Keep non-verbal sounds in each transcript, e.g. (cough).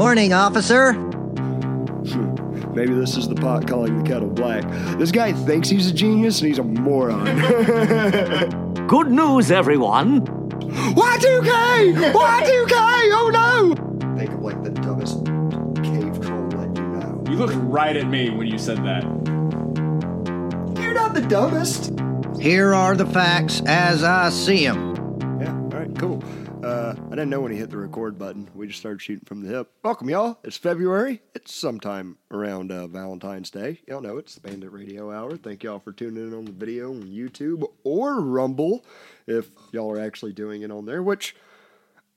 Morning, officer. (laughs) Maybe this is the pot calling the kettle black. This guy thinks he's a genius and he's a moron. (laughs) Good news, everyone. Y2K! Y2K! Oh no! Think of like the dumbest cave troll that you know. You looked right at me when you said that. You're not the dumbest. Here are the facts as I see them. Yeah, all right, cool. Uh, I didn't know when he hit the record button. We just started shooting from the hip. Welcome, y'all. It's February. It's sometime around uh, Valentine's Day. Y'all know it's the Bandit Radio Hour. Thank y'all for tuning in on the video on YouTube or Rumble if y'all are actually doing it on there, which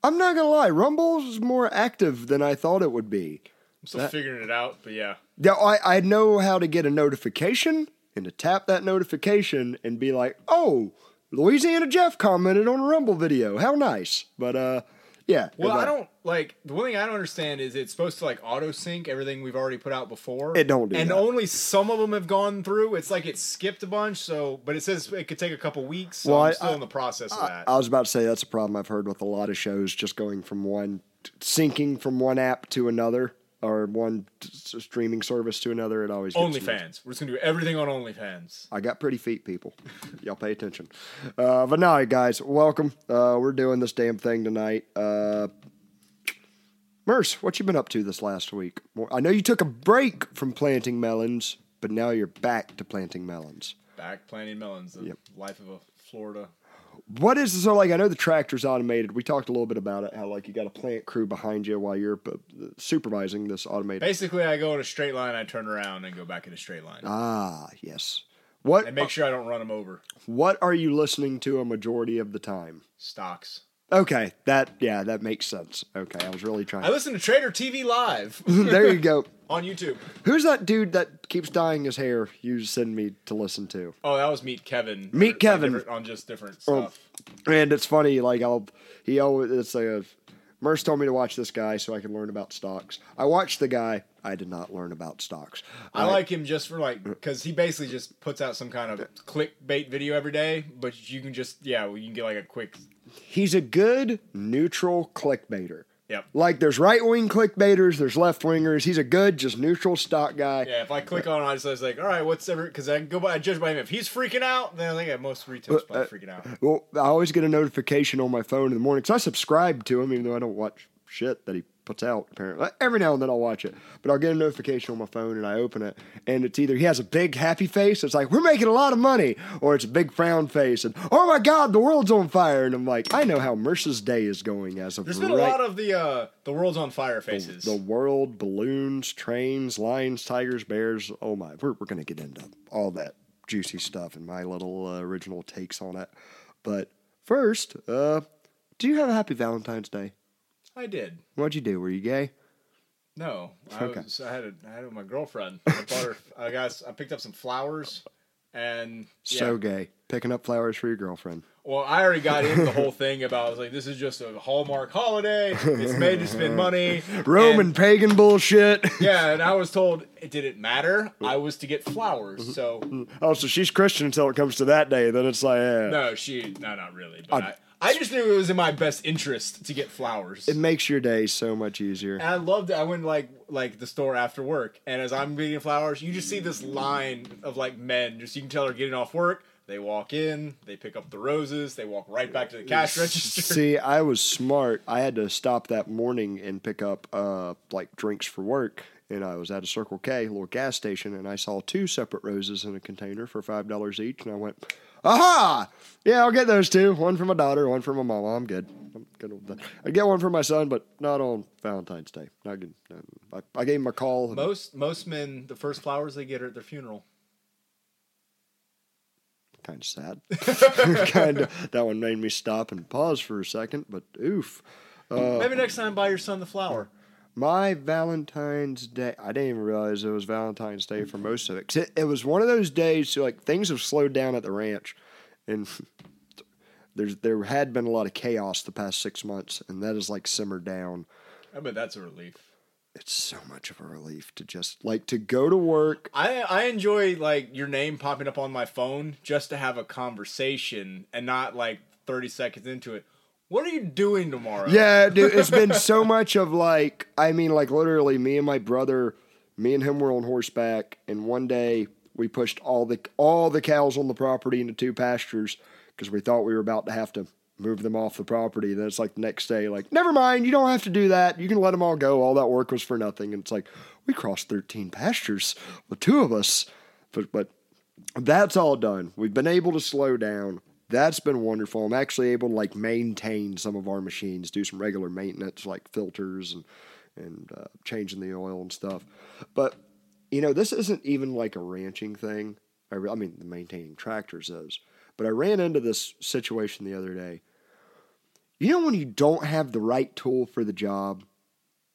I'm not going to lie, Rumble's more active than I thought it would be. I'm still figuring it out, but yeah. Yeah, I, I know how to get a notification and to tap that notification and be like, oh, Louisiana Jeff commented on a Rumble video. How nice. But uh yeah. Well, I don't like the one thing I don't understand is it's supposed to like auto sync everything we've already put out before. It don't do and that. only some of them have gone through. It's like it skipped a bunch. So, but it says it could take a couple weeks. So Well, I'm I- still I- in the process of that. I was about to say that's a problem I've heard with a lot of shows just going from one syncing from one app to another or one streaming service to another. It always. OnlyFans. We're just gonna do everything on OnlyFans. I got pretty feet, people. (laughs) Y'all pay attention. Uh, but now, guys, welcome. Uh, we're doing this damn thing tonight. Uh, Merce, what you been up to this last week? I know you took a break from planting melons, but now you're back to planting melons. Back planting melons. The Yep. life of a Florida. What is so like? I know the tractor's automated. We talked a little bit about it. How like you got a plant crew behind you while you're uh, supervising this automated. Basically, I go in a straight line. I turn around and go back in a straight line, Ah, yes. What and make sure I don't run them over. what are you listening to a majority of the time? Stocks. Okay, that yeah, that makes sense. Okay, I was really trying. I listen to Trader TV live (laughs) there you go. (laughs) on YouTube. Who's that dude that keeps dyeing his hair? You send me to listen to. Oh, that was Meet Kevin. Meet Like, Kevin. different- on just different Oh, stuff. And it's funny, like I'll he always it's like a Merce told me to watch this guy so I can learn about stocks. I watched the guy. I did not learn about stocks. I like him just for like because he basically just puts out some kind of clickbait video every day, but you can just yeah, well, you can get like a quick He's a good neutral clickbaiter. yep. Like there's right wing clickbaiters, there's left wingers. He's a good, just neutral stock guy. Yeah, if I click on, it, I just I was like, all right, what's ever? Because I can go by, I judge by him. If he's freaking out, then I think most retailers Uh, probably freaking out. Well, I always get a notification on my phone in the morning because I subscribe to him, even though I don't watch shit that he puts out. Apparently, every now and then I'll watch it, but I'll get a notification on my phone and I open it, and it's either he has a big happy face, it's like we're making a lot of money, or it's a big frown face, and oh my god, the world's on fire, and I'm like, I know how Mercer's day is going as of There's been a lot of the uh the world's on fire faces. the world, balloons, trains, lions, tigers, bears. Oh my, we're, we're going to get into all that juicy stuff and my little uh, original takes on it. But first, uh, do you have a happy Valentine's Day? I did. What'd you do? Were you gay? No, I, Okay. was, I had a, I had it with my girlfriend. I bought her. (laughs) I got. I picked up some flowers, and yeah. So gay. Picking up flowers for your girlfriend. Well, I already got into the (laughs) whole thing about. I was like, this is just a Hallmark holiday. It's made to spend money. (laughs) Roman And- pagan bullshit. yeah, and I was told it didn't matter. I was to get flowers. So oh, so she's Christian until it comes to that day. Then it's like, yeah. no, she no, not really. But I, I just knew it was in my best interest to get flowers. It makes your day so much easier. And I loved it. I went like like the store after work, and as I'm getting flowers, you just see this line of like men. Just you can tell they're getting off work. They walk in, they pick up the roses, they walk right back to the cash register. (laughs) See, I was smart. I had to stop that morning and pick up uh, like drinks for work. And I was at a Circle K, little gas station, and I saw two separate roses in a container for five dollars each. And I went, "Aha! Yeah, I'll get those two. One for my daughter, one for my mama. I'm good. I'm good with that. I'd get one for my son, but not on Valentine's Day. Not good. I, I gave him a call. and- Most most men, the first flowers they get are at their funeral. kind of sad. (laughs) kind of that one made me stop and pause for a second. But oof. Uh, Maybe next time buy your son the flower. My Valentine's Day, I didn't even realize it was Valentine's Day for most of it. 'Cause it, it was one of those days, so like things have slowed down at the ranch, and (laughs) there's there had been a lot of chaos the past six months, and that has like simmered down. I bet that's a relief. It's so much of a relief to just like to go to work. I I enjoy like your name popping up on my phone just to have a conversation and not like thirty seconds into it. What are you doing tomorrow? Yeah, dude, it's been so much of like, I mean, like literally, me and my brother, me and him were on horseback, and one day we pushed all the all the cows on the property into two pastures because we thought we were about to have to move them off the property. And Then it's like the next day, like, never mind, you don't have to do that. You can let them all go. All that work was for nothing. And it's like we crossed thirteen pastures, the two of us, but but that's all done. We've been able to slow down. That's been wonderful. I'm actually able to like maintain some of our machines, do some regular maintenance like filters and and uh, changing the oil and stuff. But you know, this isn't even like a ranching thing. I, re- I mean, maintaining tractors is. But I ran into this situation the other day. You know when you don't have the right tool for the job,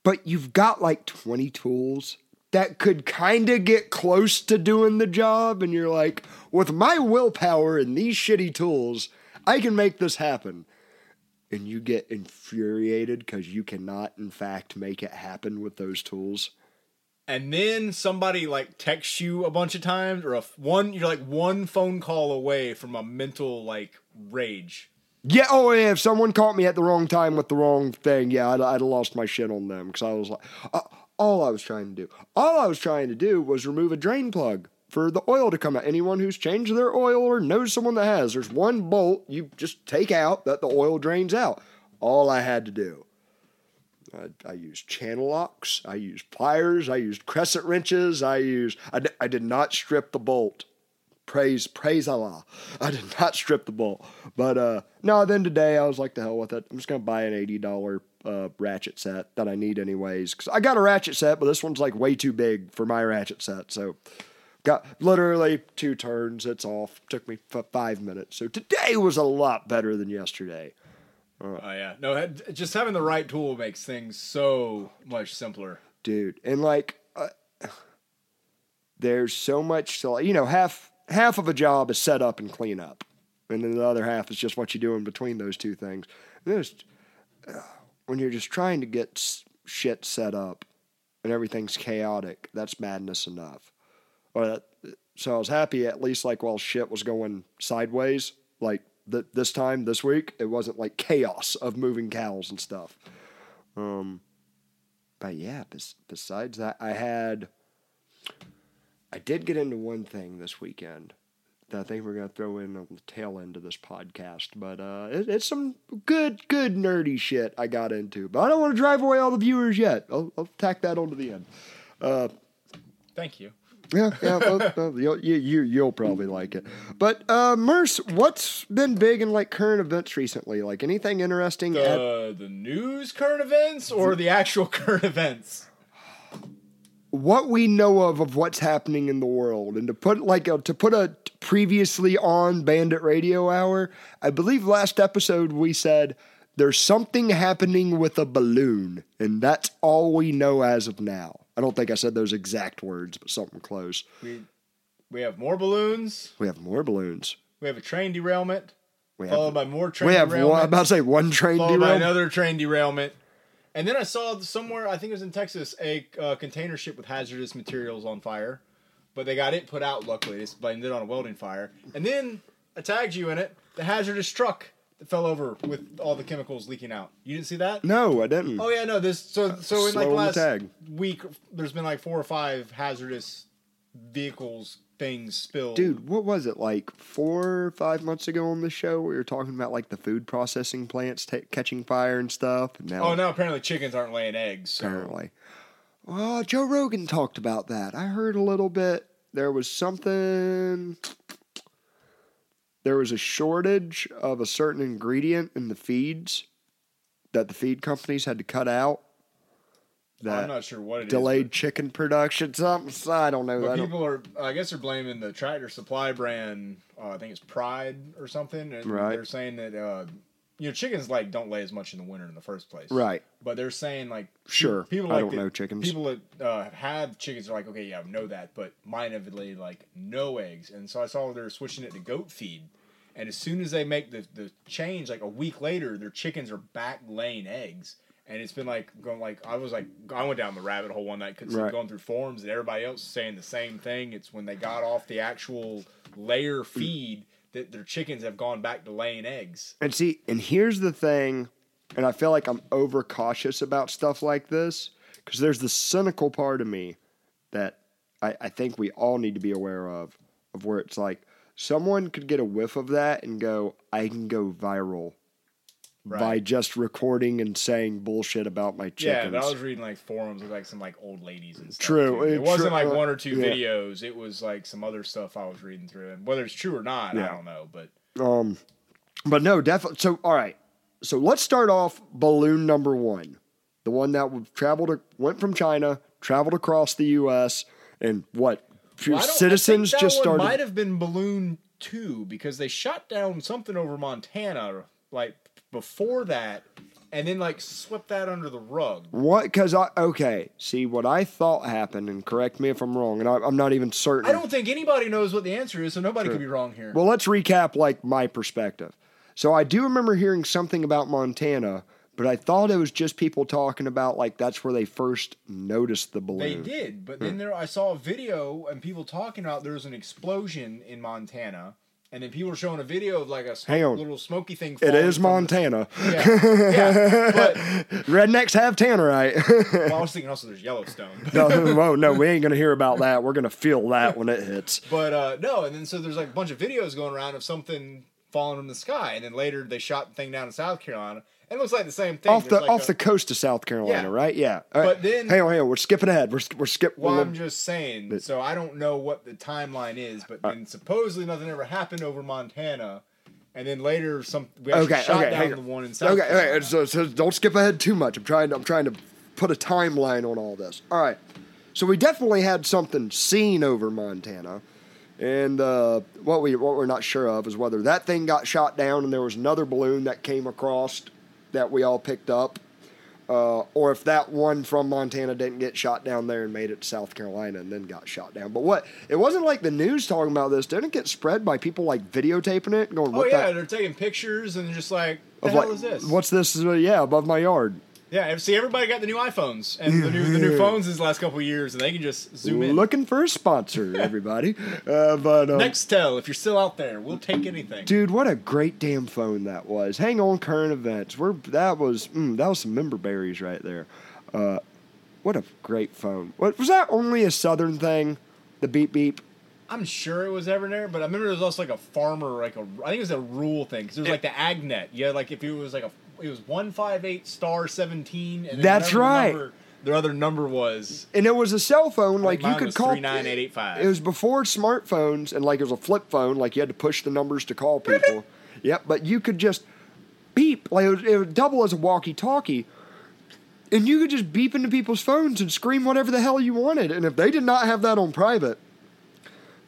but you've got like 20 tools that could kind of get close to doing the job, and you're like, with my willpower and these shitty tools, I can make this happen. And you get infuriated because you cannot, in fact, make it happen with those tools. and then somebody like texts you a bunch of times or a f- one you're like one phone call away from a mental like rage Yeah, oh yeah. If someone caught me at the wrong time with the wrong thing, yeah, I'd, I'd have lost my shit on them because I was like, uh, all I was trying to do, all I was trying to do was remove a drain plug for the oil to come out. Anyone who's changed their oil or knows someone that has, there's one bolt you just take out that the oil drains out. All I had to do. I, I used channel locks. I used pliers. I used crescent wrenches. I used. I, I did not strip the bolt. Praise, praise Allah. (laughs) I did not strip the bolt. But uh no, then today I was like, the hell with it. I'm just gonna buy an eighty dollar uh, ratchet set that I need anyways. Cause I got a ratchet set, but this one's like way too big for my ratchet set. So got literally two turns. It's off. Took me f- five minutes. So today was a lot better than yesterday. oh yeah no just having the right tool makes things so much simpler dude. And like, uh, there's so much to you know. Half half of a job is set up and clean up, and then the other half is just what you do in between those two things. And there's uh, when you're just trying to get shit set up and everything's chaotic. That's madness enough. That, so I was happy at least like while shit was going sideways, like th- this time this week, it wasn't like chaos of moving cows and stuff. Um, but yeah, bes- besides that, I had. I did get into one thing this weekend that I think we're going to throw in on the tail end of this podcast, but uh, it, it's some good, good nerdy shit I got into. But I don't want to drive away all the viewers yet. I'll, I'll tack that onto the end. thank you Yeah, yeah, well, well, (laughs) you'll, you, you, you'll probably like it. But uh, Merce, what's been big in like current events recently? Like anything interesting? at- the the news current events or the actual (laughs) current events what we know of of what's happening in the world and to put like a, to put a previously on bandit radio hour i believe last episode we said there's something happening with a balloon and that's all we know as of now i don't think i said those exact words but something close we we have more balloons we have more balloons we have a train derailment we followed have, by more train derailment. we have derailment one, I'm about to say one train followed by derailment. another train derailment. And then I saw somewhere, I think it was in Texas, a uh, container ship with hazardous materials on fire. But they got it put out, luckily. it's blamed it on a welding fire. And then I tagged you in it, the hazardous truck that fell over with all the chemicals leaking out. You didn't see that? no i didn't Oh yeah, no. This so so in like last week, there's been like four or five hazardous vehicles things spilled. Dude, what was it like four or five months ago on the show? We were talking about like the food processing plants ta catching fire and stuff. And now, Oh, now apparently chickens aren't laying eggs. So. apparently, well, Joe Rogan talked about that. I heard a little bit. There was something. There was a shortage of a certain ingredient in the feeds that the feed companies had to cut out. That I'm not sure what it is. delayed chicken production. Something So I don't know. I But don't- people are, I guess, they're blaming the Tractor Supply brand. Uh, I think it's Pride or something. And Right. They're saying that uh, you know chickens like don't lay as much in the winter in the first place. Right. But they're saying like Sure. people I like don't that- know chickens. People that uh, have chickens are like, okay, yeah, I know that, but mine have laid like no eggs, and so I saw they're switching it to goat feed. And as soon as they make the, the change, like a week later, their chickens are back laying eggs. And it's been like going like I was like I went down the rabbit hole one night because Right. going through forums and everybody else saying the same thing. It's when they got off the actual layer feed that their chickens have gone back to laying eggs. And see, and here's the thing, and I feel like I'm overcautious about stuff like this because there's the cynical part of me that I, I think we all need to be aware of, of where it's like someone could get a whiff of that and go, I can go viral by just recording and saying bullshit about my Yeah, chickens. but I was reading like forums with like some like old ladies and stuff. True. It uh, wasn't true, like uh, one or two yeah. videos. It was like some other stuff I was reading through, and whether it's true or not, I don't know. But Um, but no, definitely. So, all right. So let's start off balloon number one, the one that traveled, went from China, traveled across the U.S., and what Well, citizens I think that just started. Might have been balloon two because they shot down something over Montana like before that, and then like swept that under the rug. What? Because I okay. See what I thought happened, and correct me if I'm wrong, and I, I'm not even certain. I don't think anybody knows what the answer is, so nobody could be wrong here. Well, let's recap like my perspective. So I do remember hearing something about Montana, but I thought it was just people talking about like that's where they first noticed the balloon. They did, but Hmm. then there I saw a video and people talking about there was an explosion in Montana, and then people were showing a video of like a sm- Hang on. little smoky thing. it is from the- Montana. yeah, yeah, but (laughs) Rednecks have tannerite. well, I was thinking also there's Yellowstone. (laughs) no, no, no, we ain't gonna hear about that. We're gonna feel that when it hits. But uh, no, and then so there's like a bunch of videos going around of something falling from the sky, and then later they shot the thing down in South Carolina, it looks like the same thing. Off the like off a- the coast of South Carolina, Yeah. right? Yeah. All right. But then- hang on, hang on. We're skipping ahead. We're we're skip. Well, I'm just saying. So I don't know what the timeline is, but then supposedly nothing ever happened over Montana, and then later some we actually okay, shot okay, down the one in South okay, Carolina. okay. So, so don't skip ahead too much. I'm trying. I'm trying to put a timeline on all this. All right. So we definitely had something seen over Montana, and uh, what we what we're not sure of is whether that thing got shot down and there was another balloon that came across that we all picked up, uh, or if that one from Montana didn't get shot down there and made it to South Carolina and then got shot down. But what it wasn't like the news talking about this. Didn't get spread by people like videotaping it, and going, Oh "What yeah, that?" they're taking pictures and just like, the of hell like, is this? What's this? Uh, yeah, above my yard. Yeah, see, everybody got the new iPhones and the new the new phones these last couple years, and they can just zoom in. Looking for a sponsor, (laughs) everybody. uh, but um, Nextel, if you're still out there, we'll take anything. dude, what a great damn phone that was. Hang on, current events. We're that was mm, that was some member berries right there. Uh, what a great phone. What was that? Only a southern thing? The beep beep. I'm sure it was ever there, but I remember there was also like a farmer, like a I think it was a rule thing because it was like the AgNet. Yeah, like if it was like a it was one five eight star seventeen, and That's right. number- their other number was And it was a cell phone, like you could call. 39885. It was before smartphones, and like it was a flip phone, like you had to push the numbers to call people. yep, but you could just beep, like it would, it would double as a walkie-talkie, and you could just beep into people's phones and scream whatever the hell you wanted. And if they did not have that on private,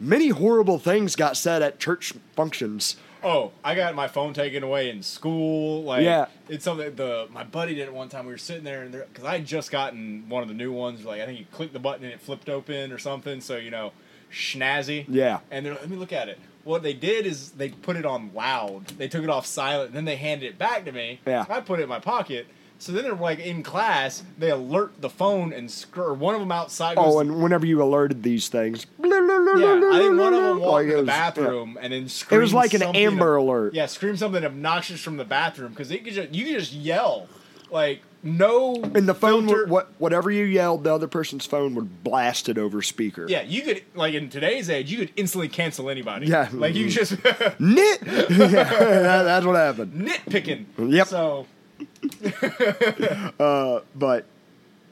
many horrible things got said at church functions. Oh, I got my phone taken away in school. Like, Yeah. it's something. The my buddy did it one time. We were sitting there, and because I had just gotten one of the new ones. Like, I think you clicked the button and it flipped open or something. So you know, schnazzy. Yeah. And they're like, let me look at it. What they did is they put it on loud. They took it off silent, and then they handed it back to me. Yeah. I put it in my pocket. So then they're like in class, they alert the phone and sc- or one of them outside. Goes, Oh, and whenever you alerted these things, yeah, I think one of them walked like in the was- yeah. bathroom and then It was like an Amber Alert. Yeah, scream something obnoxious from the bathroom because could just you could just yell like no. And the phone, filter. would, what whatever you yelled, the other person's phone would blast it over speaker. Yeah, you could like in today's age, you could instantly cancel anybody. Yeah. like you just Nit. yeah, that- that's what happened. nitpicking. Yep. So (laughs) But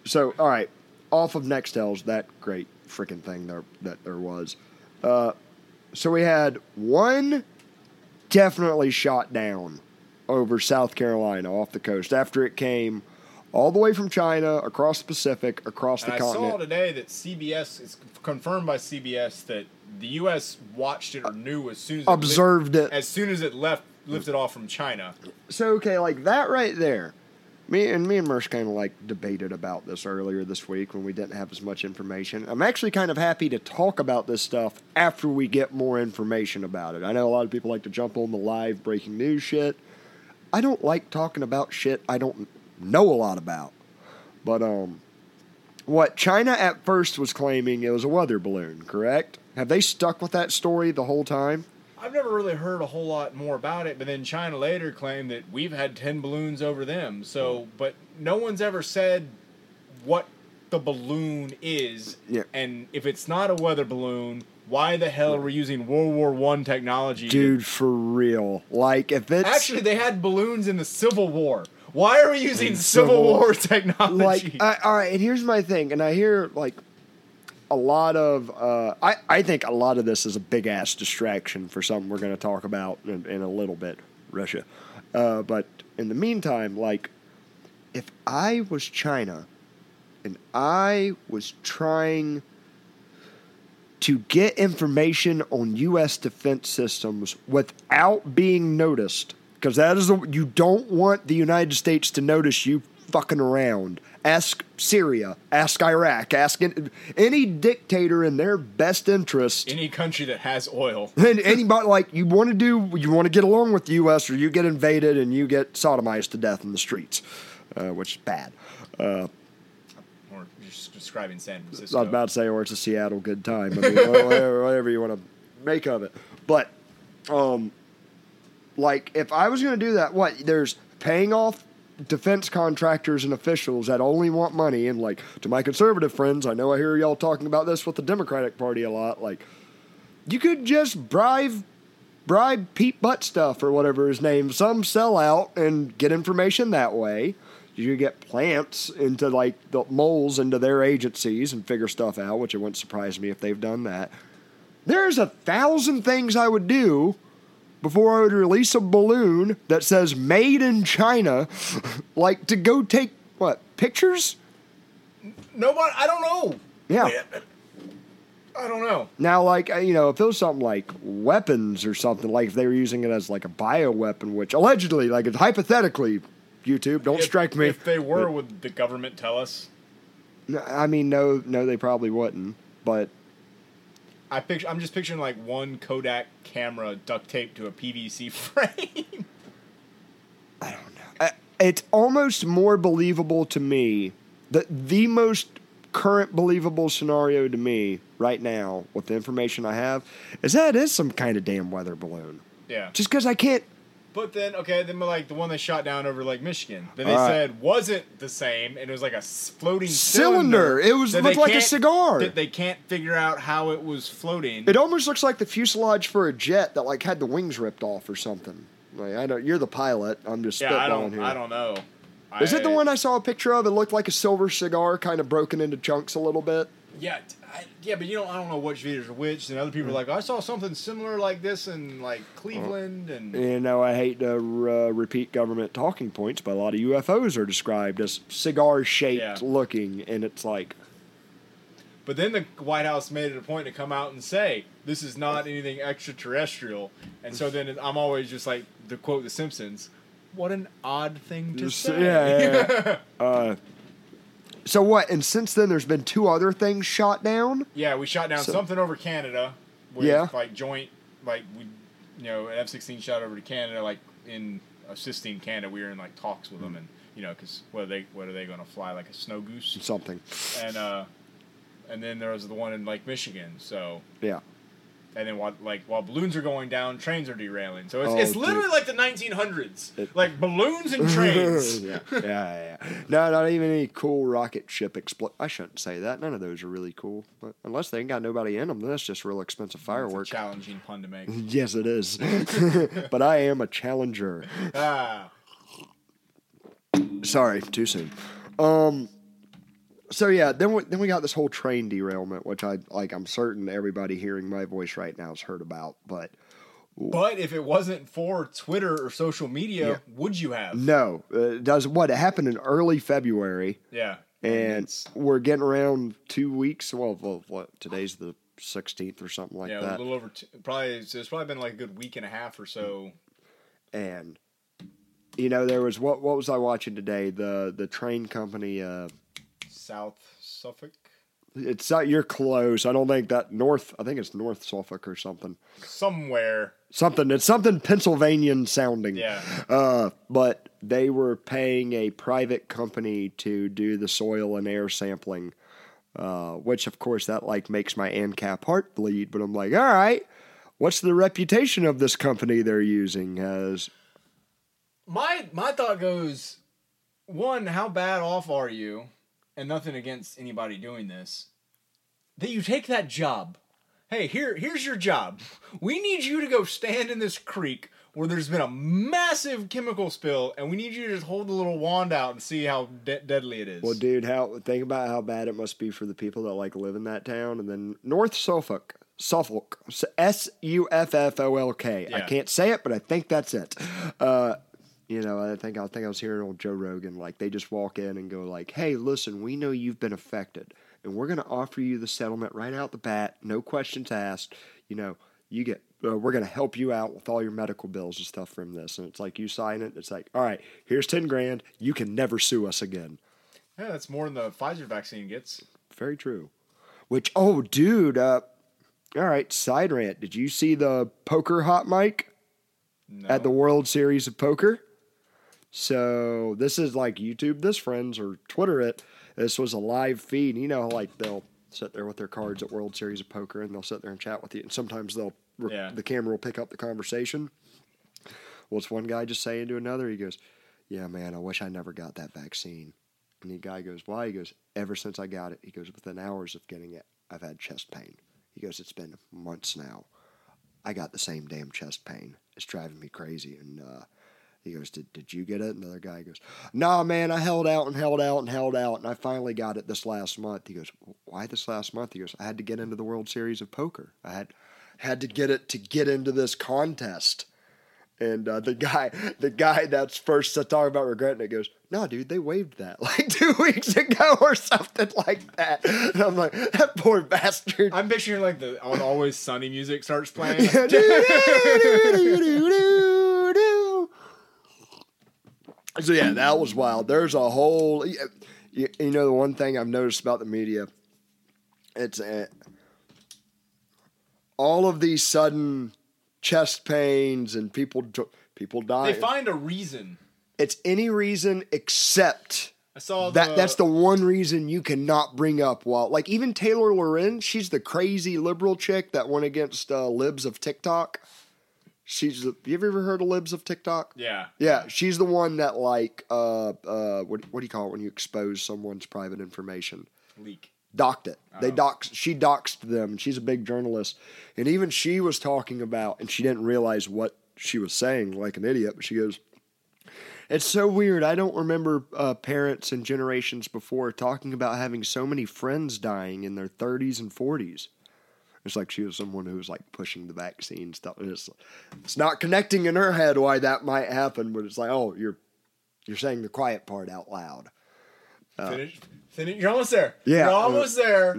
so all right, off of Nextel's that great freaking thing there that there was. Uh, so we had one definitely shot down over South Carolina off the coast after it came all the way from China across the Pacific across and the I saw continent. today that CBS is confirmed by CBS that the U.S. watched it or knew as soon as it Observed lift- it. as soon as it left lifted off from China. So okay, like that right there. Me and me and Merce kind of like debated about this earlier this week when we didn't have as much information. I'm actually kind of happy to talk about this stuff after we get more information about it. I know a lot of people like to jump on the live breaking news shit. I don't like talking about shit I don't know a lot about. But um what China at first was claiming it was a weather balloon, correct? Have they stuck with that story the whole time? I've never really heard a whole lot more about it, but then China later claimed that we've had 10 balloons over them. So, but no one's ever said what the balloon is. Yeah. And if it's not a weather balloon, why the hell are we using World War One technology? to- Dude, for real. Like if it's Actually, they had balloons in the Civil War. Why are we using Civil, Civil War. War (laughs) technology? like I, all right and here's my thing and i hear like a lot of uh, I, I think a lot of this is a big ass distraction for something we're going to talk about in, in a little bit russia uh, but in the meantime like if i was china and i was trying to get information on U.S. defense systems without being noticed, because that is a, you don't want the United States to notice you fucking around. Ask Syria, ask Iraq, ask an- any dictator in their best interest. Any country that has oil. (laughs) And anybody like you want to do, you want to get along with the U.S. or you get invaded and you get sodomized to death in the streets, uh, which is bad. Or you're just describing San Francisco. I was about to say, or it's a Seattle good time. I mean, (laughs) whatever, whatever you want to make of it. But, um, like, if I was going to do that, what? There's paying off defense contractors and officials that only want money. And, like, to my conservative friends, I know I hear y'all talking about this with the Democratic Party a lot. Like, you could just bribe. Bribe Pete Butt stuff or whatever his name, some sellout and get information that way. You could get plants into like the moles into their agencies and figure stuff out, which it wouldn't surprise me if they've done that. There's a thousand things I would do before I would release a balloon that says made in China, (laughs) like to go take what pictures? Nobody, I don't know. Yeah. I don't know. Now, like you know, if it was something like weapons or something, like if they were using it as like a bioweapon, which allegedly, like it's hypothetically, YouTube, don't If- strike me. If they were, but- would the government tell us? No, I mean, no, no, they probably wouldn't. But I picture. I'm just picturing like one Kodak camera duct taped to a PVC (laughs) frame. I don't know. Uh, it's almost more believable to me that the most current believable scenario to me right now with the information I have is that it is some kind of damn weather balloon. yeah. Just because I can't. But then, okay, then like the one they shot down over like Michigan, then they All right. said wasn't the same, and it was like a s- floating Cylinder. cylinder. It was- that looked like a can't- cigar. That they can't figure out how it was floating. It almost looks like the fuselage for a jet that like had the wings ripped off or something. Like I don't. You're the pilot. I'm just yeah, I don't. here. I don't know. Is it the I- one I saw a picture of? It looked like a silver cigar, kind of broken into chunks a little bit. Yeah, I, yeah, but you know, I don't know which videos are which, and other people are like, I saw something similar like this in like Cleveland, and You know, I hate to uh, repeat government talking points, but a lot of UFOs are described as cigar shaped Yeah. looking, and it's like, but then the White House made it a point to come out and say this is not anything extraterrestrial, and so then I'm always just like to quote The Simpsons, "What an odd thing to say." yeah, yeah, yeah. (laughs) uh, so what? And since then, there's been two other things shot down. Yeah, we shot down So- something over Canada. With, Yeah. Like joint, like we, you know, an F sixteen shot over to Canada, like in assisting Canada. We were in like talks with them, and you know, because what are they, what are they going to fly like a snow goose? Something, And uh, and then there was the one in like Michigan. So yeah. And then while like while balloons are going down, trains are derailing. So it's, Oh, it's literally dude. like the 1900s, It- like balloons and (laughs) trains. yeah, yeah, yeah. No, not even any cool rocket ship expl. I shouldn't say that. None of those are really cool, but unless they ain't got nobody in them, then that's just real expensive a challenging pun to make. (laughs) Yes, it is. (laughs) but I am a challenger. ah, Sorry, too soon. Um. So yeah, then we, then we got this whole train derailment, which I like. I'm certain everybody hearing my voice right now has heard about, but but if it wasn't for Twitter or social media, Yeah. would you have? no, uh, it does what? It happened in early February, Yeah. and it's- we're getting around two weeks. Well, well what? Today's the 16th or something like yeah, that. Yeah, a little over. Two, probably it's it's probably been like a good week and a half or so. and you know there was what what was I watching today? The the train company. Uh, South Suffolk, it's not you're close. I don't think that North. I think it's North Suffolk or something. somewhere. Something. It's something Pennsylvanian sounding. Yeah. Uh, but they were paying a private company to do the soil and air sampling, uh, which of course that like makes my ANCAP heart bleed. But I'm like, all right, What's the reputation of this company they're using as? My my thought goes, one, how bad off are you? And nothing against anybody doing this. That you take that job. Hey, here here's your job. We need you to go stand in this creek where there's been a massive chemical spill, and we need you to just hold the little wand out and see how de- deadly it is. Well, dude, how think about how bad it must be for the people that like live in that town, and then North Suffolk, Suffolk, S U F F O L K. I can't say it, but I think that's it. Uh, you know, I think I think I was hearing on Joe Rogan, like they just walk in and go like, "Hey, listen, we know you've been affected, and we're going to offer you the settlement right out the bat, no questions asked. You know, you get." Uh, we're going to help you out with all your medical bills and stuff from this. And it's like you sign it. It's like, all right, here's 10 grand. You can never sue us again. yeah, that's more than the Pfizer vaccine gets. Very true. Which, oh, dude, uh, all right, side rant. Did you see the poker hot mic No. at the World Series of Poker? So this is like YouTube this, friends, or Twitter it. This was a live feed. You know, like they'll sit there with their cards at World Series of Poker and they'll sit there and chat with you. And sometimes they'll, Yeah. the camera will pick up the conversation. Well, it's one guy just saying to another, he goes, Yeah, man, I wish I never got that vaccine. And the guy goes, Why? He goes, Ever since I got it, he goes, Within hours of getting it, I've had chest pain. He goes, It's been months now. I got the same damn chest pain. It's driving me crazy. And uh, he goes, did, did you get it? And the other guy goes, Nah, man, I held out and held out and held out, and I finally got it this last month. He goes, Why this last month? He goes, I had to get into the World Series of Poker. I had had to get it to get into this contest. And uh, the guy, the guy that's first to talk about regretting it goes, "No, dude, they waived that like two weeks ago or something like that." And I'm like, "That poor bastard." I'm picturing like the Always Sunny music starts playing. Yeah, do-do-do-do-do-do. So yeah, that was wild. There's a whole, you, you know, the one thing I've noticed about the media, it's uh, all of these sudden chest pains and people people die. they find a reason. it's any reason except I saw that the, that's the one reason you cannot bring up while like even Taylor Lorenz, she's the crazy liberal chick that went against uh, libs of TikTok. She's the, you ever heard of libs of TikTok? yeah. Yeah, she's the one that like uh uh what what do you call it when you expose someone's private information? leak. Docked it. They Oh. doxed she doxed them. She's a big journalist. And even she was talking about and she didn't realize what she was saying like an idiot, but she goes it's so weird. I don't remember uh, parents and generations before talking about having so many friends dying in their 30s and 40s. It's like she was someone who was like pushing the vaccine stuff. It's, it's not connecting in her head why that might happen, but it's like, oh, you're you're saying the quiet part out loud. Uh, finish. Finish. You're almost there. Yeah. You're uh, almost there.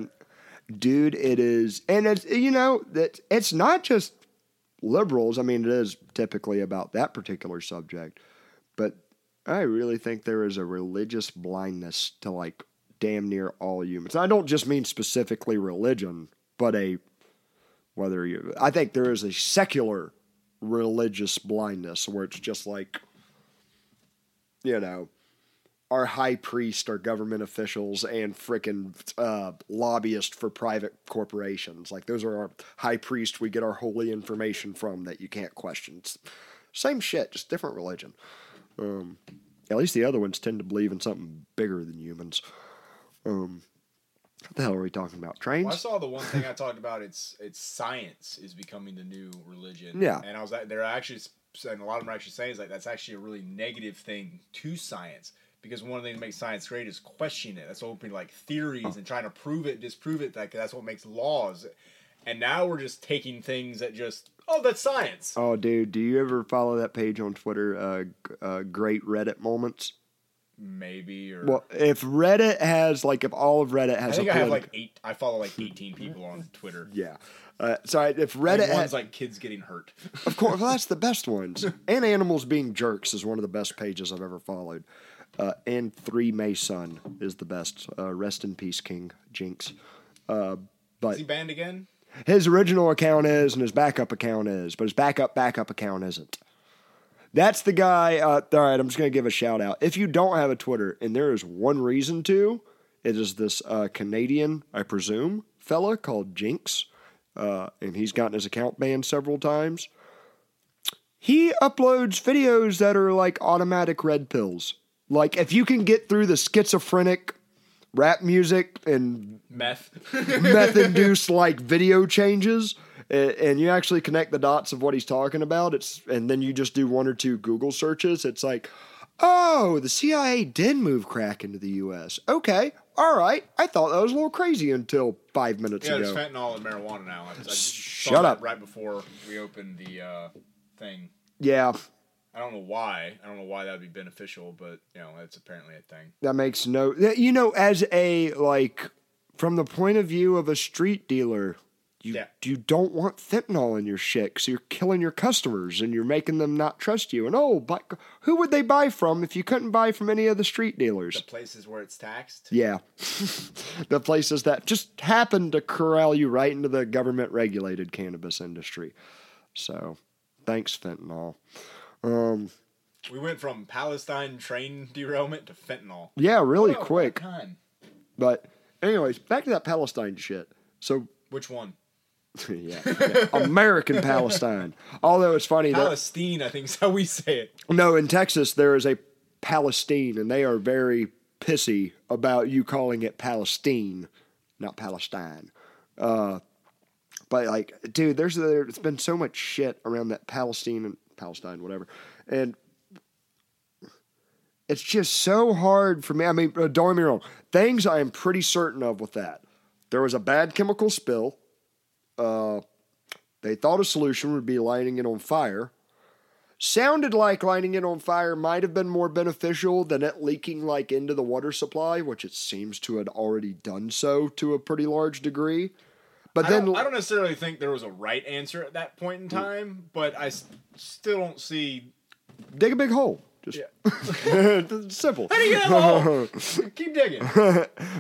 dude it is and it's you know that it's not just liberals i mean it is typically about that particular subject but i really think there is a religious blindness to like damn near all humans i don't just mean specifically religion but a whether you i think there is a secular religious blindness where it's just like you know our high priest our government officials and frickin' uh, lobbyists for private corporations. Like those are our high priest we get our holy information from that you can't question. It's same shit, just different religion. Um, at least the other ones tend to believe in something bigger than humans. Um, what the hell are we talking about? Trains? Well, I saw the one thing I (laughs) talked about. It's it's science is becoming the new religion. Yeah. and I was they're actually saying a lot of them are actually saying is like that's actually a really negative thing to science because one of the things that makes science great is questioning it. That's opening like theories and trying to prove it, disprove it. Like that's what makes laws. And now we're just taking things that just oh that's science. Oh, dude, do you ever follow that page on Twitter? Uh, uh, great Reddit moments. Maybe or Well, if Reddit has like, if all of Reddit has I think a I have like eight. I follow like eighteen people on Twitter. (laughs) yeah. Uh, sorry, if Reddit one's like kids getting hurt. (laughs) Of course, well, that's the best ones. (laughs) and animals being jerks is one of the best pages I've ever followed. Uh, and three May Sun is the best. Uh, rest in peace, King Jinx. Uh, but Is he banned again? his original account is, and his backup account is, but his backup backup account isn't. That's the guy. Uh, all right, I'm just gonna give a shout out. If you don't have a Twitter, and there is one reason to, it is this uh, Canadian, I presume, fella called Jinx. uh, and he's gotten his account banned several times. He uploads videos that are like automatic red pills. Like if you can get through the schizophrenic rap music and Meth. meth induced like video changes and you actually connect the dots of what he's talking about it's and then you just do one or two google searches it's like oh the cia did move crack into the us okay all right i thought that was a little crazy until five minutes ago. yeah, ago fentanyl and marijuana now. I, I Shut up. Right before we opened the uh, thing. yeah I don't know why. I don't know why that would be beneficial, but you know, it's apparently a thing. that makes no you know as a like from the point of view of a street dealer you Yeah. you don't want fentanyl in your shit because you're killing your customers and you're making them not trust you and oh but who would they buy from if you couldn't buy from any of the street dealers The places where it's taxed. yeah (laughs) the places that just happen to corral you right into the government regulated cannabis industry so thanks fentanyl um We went from Palestine train derailment to fentanyl. yeah really Oh, quick but anyways back to that palestine shit so Which one? Yeah, (laughs) yeah. American Palestine. Although it's funny that Palestine, I think is how we say it. no, in Texas there is a Palestine, and they are very pissy about you calling it Palestine, not Palestine. Uh, but like, dude, there's there's been so much shit around that Palestine and Palestine, whatever, and it's just so hard for me. I mean, uh, don't get me wrong. Things I am pretty certain of with that. There was a bad chemical spill. Uh, they thought a solution would be lighting it on fire. Sounded like lighting it on fire might have been more beneficial than it leaking like into the water supply, which it seems to had already done so to a pretty large degree. But I then don't, I don't necessarily think there was a right answer at that point Mm. in time, but I s- still don't see. dig a big hole. Just Yeah. (laughs) simple. How do you get the (laughs) hole? Keep digging. (laughs)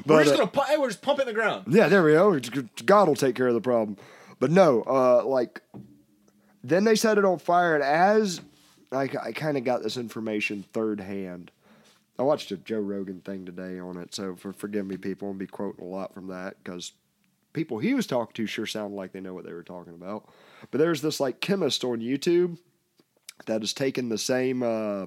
we're just uh, gonna pu- hey, we're just pumping the ground. Yeah, there we go. God will take care of the problem. But no, uh, like, then they set it on fire, and as I, I kind of got this information third hand. I watched a Joe Rogan thing today on it, so for, forgive me, people, and be quoting a lot from that because people he was talking to sure sounded like they know what they were talking about. But there's this like chemist on YouTube that has taken the same uh,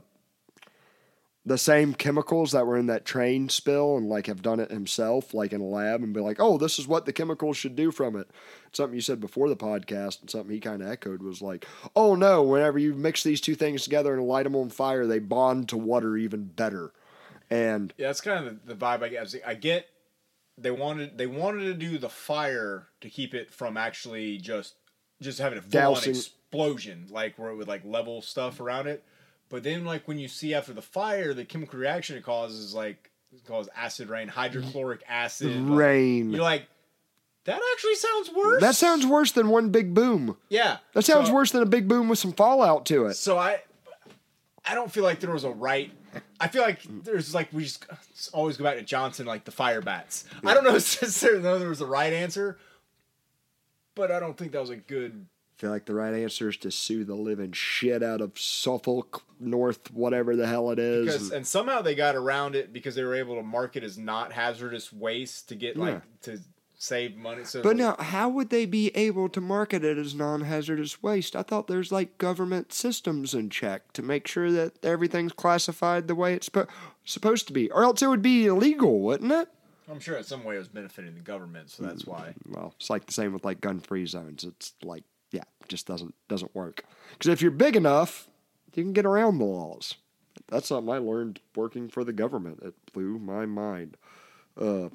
the same chemicals that were in that train spill and like have done it himself, like in a lab, and be like, "Oh, this is what the chemicals should do from it." Something you said before the podcast, and something he kind of echoed was like, "Oh no, whenever you mix these two things together and light them on fire, they bond to water even better." And Yeah, that's kind of the, vibe I get. I was like, I get they wanted they wanted to do the fire to keep it from actually just just having a full on explosion, like where it would like level stuff around it. But then, like when you see after the fire, the chemical reaction it causes like it causes acid rain, hydrochloric acid, like, rain. you're like, that actually sounds worse. that sounds worse than one big boom. yeah. That sounds So- worse than a big boom with some fallout to it. So I, I don't feel like there was a right. I feel like there's like we just always go back to Johnson, like the fire bats. I don't know (laughs) necessarily know there was a right answer, but I don't think that was a good. Feel like the right answer is to sue the living shit out of Suffolk North, whatever the hell it is. Because and- somehow they got around it because they were able to market as not hazardous waste to get like to save money. So But now, how would they be able to market it as non hazardous waste? I thought there's like government systems in check to make sure that everything's classified the way it's supposed to be, or else it would be illegal, wouldn't it? I'm sure in some way it was benefiting the government, so that's mm, why. Well, it's like the same with like gun free zones. It's like, yeah, just doesn't doesn't work. Because if you're big enough, you can get around the laws. That's something I learned working for the government. It blew my mind. Uh,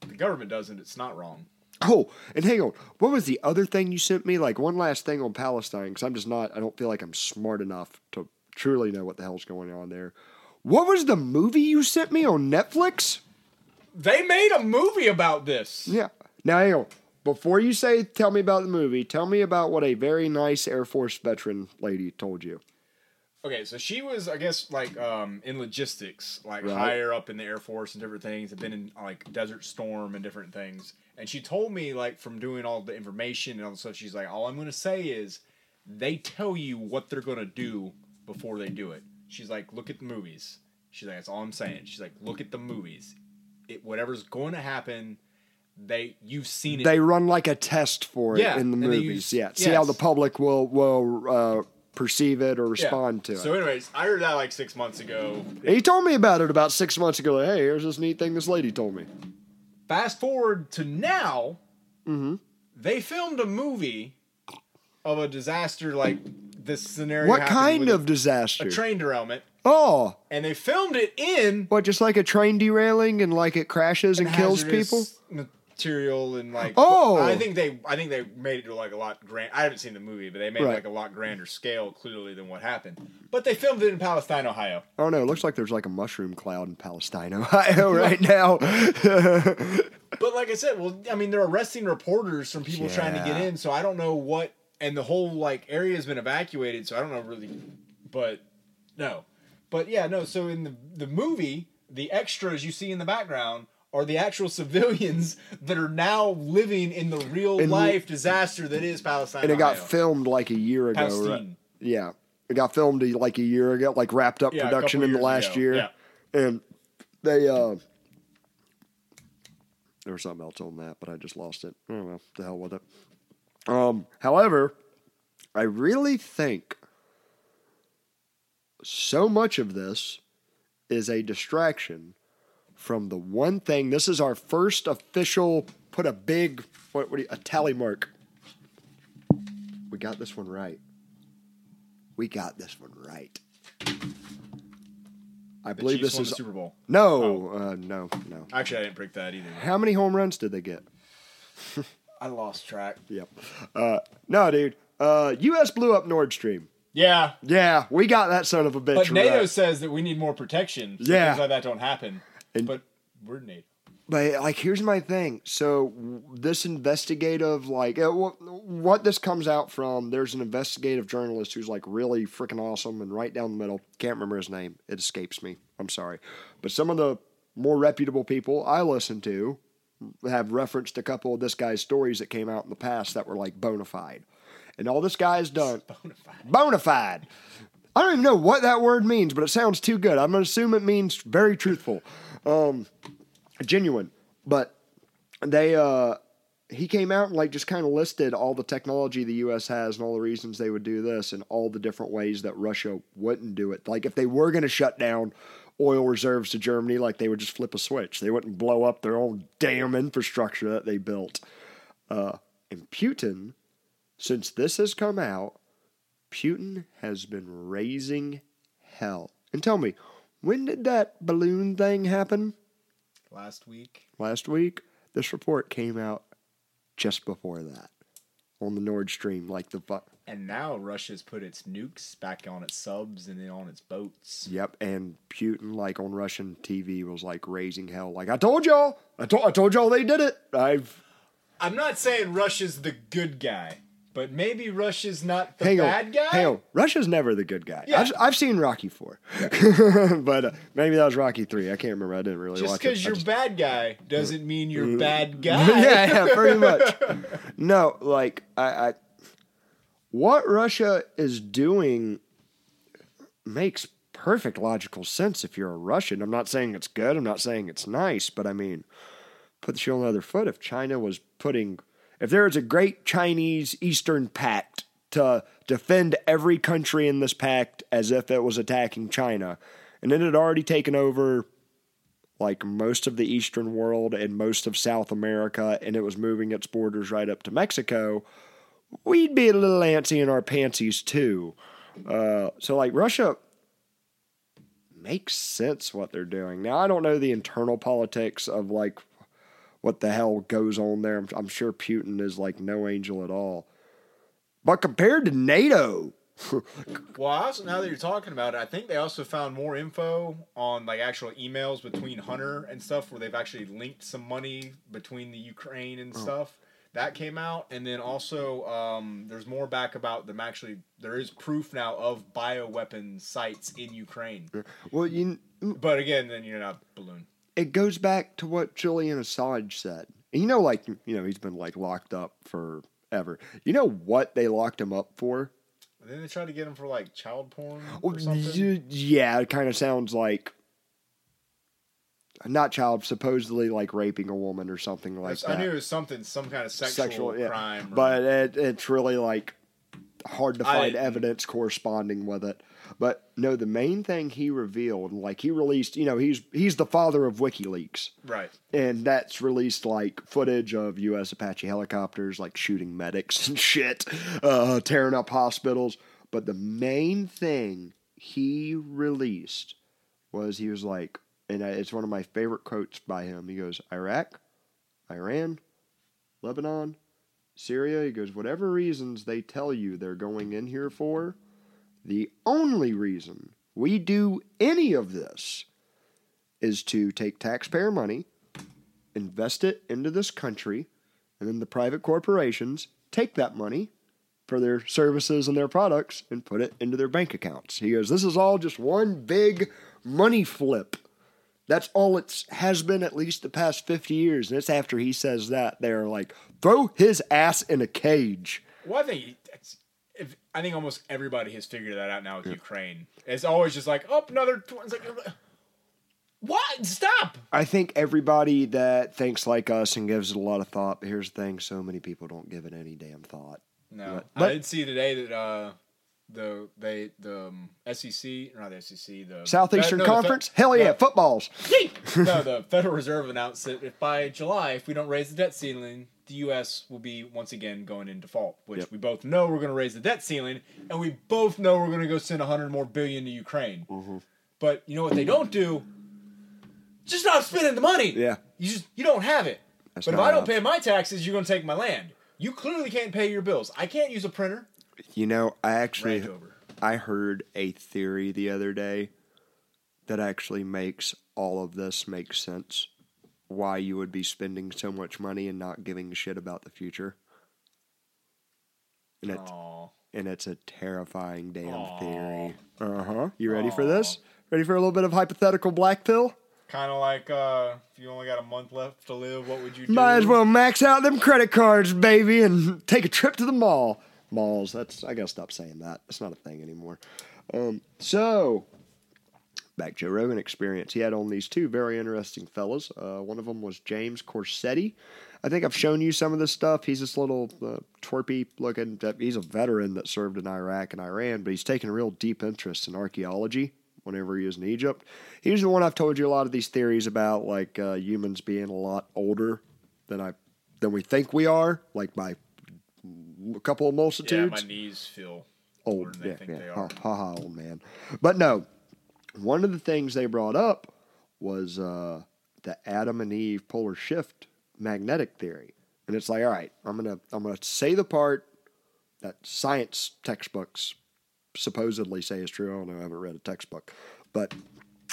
The government doesn't. It's not wrong. Oh, and hang on. What was the other thing you sent me? Like one last thing on Palestine, because I'm just not, I don't feel like I'm smart enough to truly know what the hell's going on there. What was the movie you sent me on Netflix? They made a movie about this. Yeah. Now, hang on. Before you say, tell me about the movie, tell me about what a very nice Air Force veteran lady told you. Okay, so she was, I guess, like um, in logistics, like Right. higher up in the Air Force and different things. Have been in like Desert Storm and different things. And she told me, like, from doing all the information and all the stuff, she's like, all I'm gonna say is, they tell you what they're gonna do before they do it. She's like, look at the movies. She's like, that's all I'm saying. She's like, look at the movies. It whatever's going to happen, they you've seen it. They run like a test for it Yeah, in the and movies. use- yeah, see how the public will will uh, perceive it or Yeah. respond to it. So, anyways, I heard that like six months ago. He told me about it about six months ago. Like, hey, here's this neat thing this lady told me. Fast forward to now, Mm-hmm. they filmed a movie of a disaster like this scenario. What kind of a, disaster? a train derailment? oh, And they filmed it in what? Just like a train derailing and like it crashes and kills people. Material and like Oh! I think they I think they made it to like a lot grand. I haven't seen the movie, but they made it like a lot grander scale clearly than what happened. But they filmed it in Palestine, Ohio. Oh no, it looks like there's like a mushroom cloud in Palestine, (laughs) Ohio, (laughs) right now. (laughs) But like I said, well, I mean, they're arresting reporters from people trying to get in, so I don't know what. And the whole like area has been evacuated, so I don't know really. But no, but yeah, no. So in the the movie, the extras you see in the background are the actual (laughs) civilians that are now living in the real And- life disaster that is Palestine. and it got filmed like a year ago. Right? Palestine. Yeah, it got filmed like a year ago, like wrapped up Yeah, production in the last ago. year. Yeah. And they uh there was something else on that, but I just lost it. Oh well, the hell with it. Um, however, I really think so much of this is a distraction from the one thing. This is our first official put a big what, what you, a tally mark. We got this one right. We got this one right. I The believe Chiefs this is the Super Bowl. no, uh, no, no. Actually, I didn't pick that either. How many home runs did they get? (laughs) I lost track. Yep. Uh, no, dude. Uh, U.S. blew up Nord Stream. Yeah, Yeah, we got that son of a bitch. but NATO right. says that we need more protection. So Yeah. things like that don't happen. And- but we're NATO. But like, here's my thing. So this investigative, like, uh, what this comes out from? There's an investigative journalist who's like really freaking awesome and right down the middle. Can't remember his name. It escapes me. I'm sorry. But some of the more reputable people I listen to have referenced a couple of this guy's stories that came out in the past that were like bona fide. And all this guy's done (laughs) bona fide. I don't even know what that word means, but it sounds too good. I'm gonna assume it means very truthful. Um, genuine. But they uh he came out and like just kind of listed all the technology the US has and all the reasons they would do this and all the different ways that Russia wouldn't do it. Like if they were going to shut down oil reserves to Germany, like they would just flip a switch. They wouldn't blow up their own damn infrastructure that they built. Uh and Putin since this has come out, Putin has been raising hell. And tell me, when did that balloon thing happen? Last week. last week. This report came out just before that on the Nord Stream, like the fu- And now Russia's put its nukes back on its subs and then on its boats. yep. And Putin, like on Russian TV, was like raising hell. Like I told y'all, I told I told y'all they did it. I've I'm not saying Russia's the good guy, but maybe Russia's not the hang bad on, guy. hang on. Russia's never the good guy. Yeah. I've, I've seen Rocky four, (laughs) but uh, maybe that was Rocky three. I can't remember. I didn't really Just watch it. because I you're bad guy doesn't mean you're bad (laughs) guy. yeah, yeah, (laughs) pretty much. No, like I, I, what Russia is doing makes perfect logical sense if you're a Russian. I'm not saying it's good. I'm not saying it's nice, but I mean, put the shoe on the other foot. If China was putting, if there was a great Chinese Eastern Pact to defend every country in this pact as if it was attacking China, and it had already taken over like most of the eastern world and most of South America, and it was moving its borders right up to Mexico, we'd be a little antsy in our panties too. Uh, so, like, Russia makes sense what they're doing. Now, I don't know the internal politics of like what the hell goes on there. I'm, I'm sure Putin is like no angel at all. But compared to NATO, (laughs) Well, also now that you're talking about it, I think they also found more info on like actual emails between Hunter and stuff, where they've actually linked some money between the Ukraine and stuff. That came out, and then also um, there's more back about them actually. There is proof now of bioweapon sites in Ukraine, well, you but again, then you're not balloon. It goes back to what Julian Assange said. And you know, like you know, he's been like locked up forever. You know what they locked him up for? Then they tried to get him for like child porn or something. Yeah, it kind of sounds like. not child, supposedly like raping a woman or something like I that. I knew it was something, some kind of sexual, yeah. crime. or- But it, it's really like hard to find evidence corresponding with it. But no, the main thing he revealed, like he released, you know, he's he's the father of WikiLeaks, right. and that's released like footage of U.S. Apache helicopters like shooting medics (laughs) and shit, uh, tearing up hospitals. But the main thing he released was he was like, and it's one of my favorite quotes by him. He goes, Iraq, Iran, Lebanon, Syria. He goes, whatever reasons they tell you they're going in here for, the only reason we do any of this is to take taxpayer money, invest it into this country, and then the private corporations take that money for their services and their products and put it into their bank accounts. He goes, This is all just one big money flip. That's all it has been at least the past 50 years. And it's after he says that, they're like, throw his ass in a cage. Well, I think if, I think almost everybody has figured that out now with Ukraine. It's always just like, oh, another. Tw-. It's like, what? Stop. I think everybody that thinks like us and gives it a lot of thought, but here's the thing so many people don't give it any damn thought. No, But- I did see today that uh, the they the um, SEC, not the SEC, the Southeastern no, the Fe- Conference? Hell yeah, no. footballs. (laughs) no, the Federal Reserve announced that if by July, if we don't raise the debt ceiling, the U.S. will be once again going in default. Which Yep. we both know we're going to raise the debt ceiling, and we both know we're going to go send 100 more billion to Ukraine. Mm-hmm. But you know what they don't do? Just stop spending the money. Yeah. You just you don't have it. That's but if I don't enough. pay my taxes, you're going to take my land. You clearly can't pay your bills. I can't use a printer. You know, I actually I heard a theory the other day that actually makes all of this make sense. Why you would be spending so much money and not giving a shit about the future. And it's Aw. and it's a terrifying damn Aw. theory. Uh huh. You ready for this? Ready for a little bit of hypothetical black pill? Kind of like uh, if you only got a month left to live, what would you do? Might as well max out them credit cards, baby, and take a trip to the mall. Malls. That's I gotta stop saying that. It's not a thing anymore. Um, so back Joe Rogan experience. He had on these two very interesting fellas. Uh, one of them was James Corsetti. I think I've shown you some of this stuff. He's this little uh, twerpy looking. He's a veteran that served in Iraq and Iran, but he's taken a real deep interest in archaeology. Whenever he was in Egypt, he's the one I've told you a lot of these theories about, like uh, humans being a lot older than I than we think we are, like by a couple of multitudes. Yeah, my knees feel older old. than they Yeah, think yeah. they Ha, are. ha ha, old man. But no, one of the things they brought up was uh, the Adam and Eve polar shift magnetic theory, and it's like, all right, I'm gonna I'm gonna say the part that science textbooks supposedly say is true. I don't know. I haven't read a textbook, but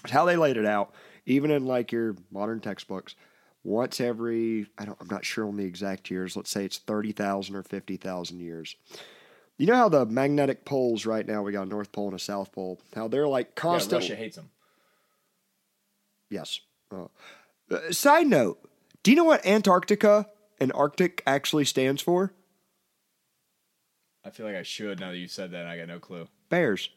it's how they laid it out. Even in like your modern textbooks, once every I don't I'm not sure on the exact years. Let's say it's thirty thousand or fifty thousand years. You know how the magnetic poles right now we got a North Pole and a South Pole. How they're like Yeah. Russia hates them. Yes. Uh, uh, side note: Do you know what Antarctica and Arctic actually stands for? I feel like I should now that you said that. I got no clue. Bears.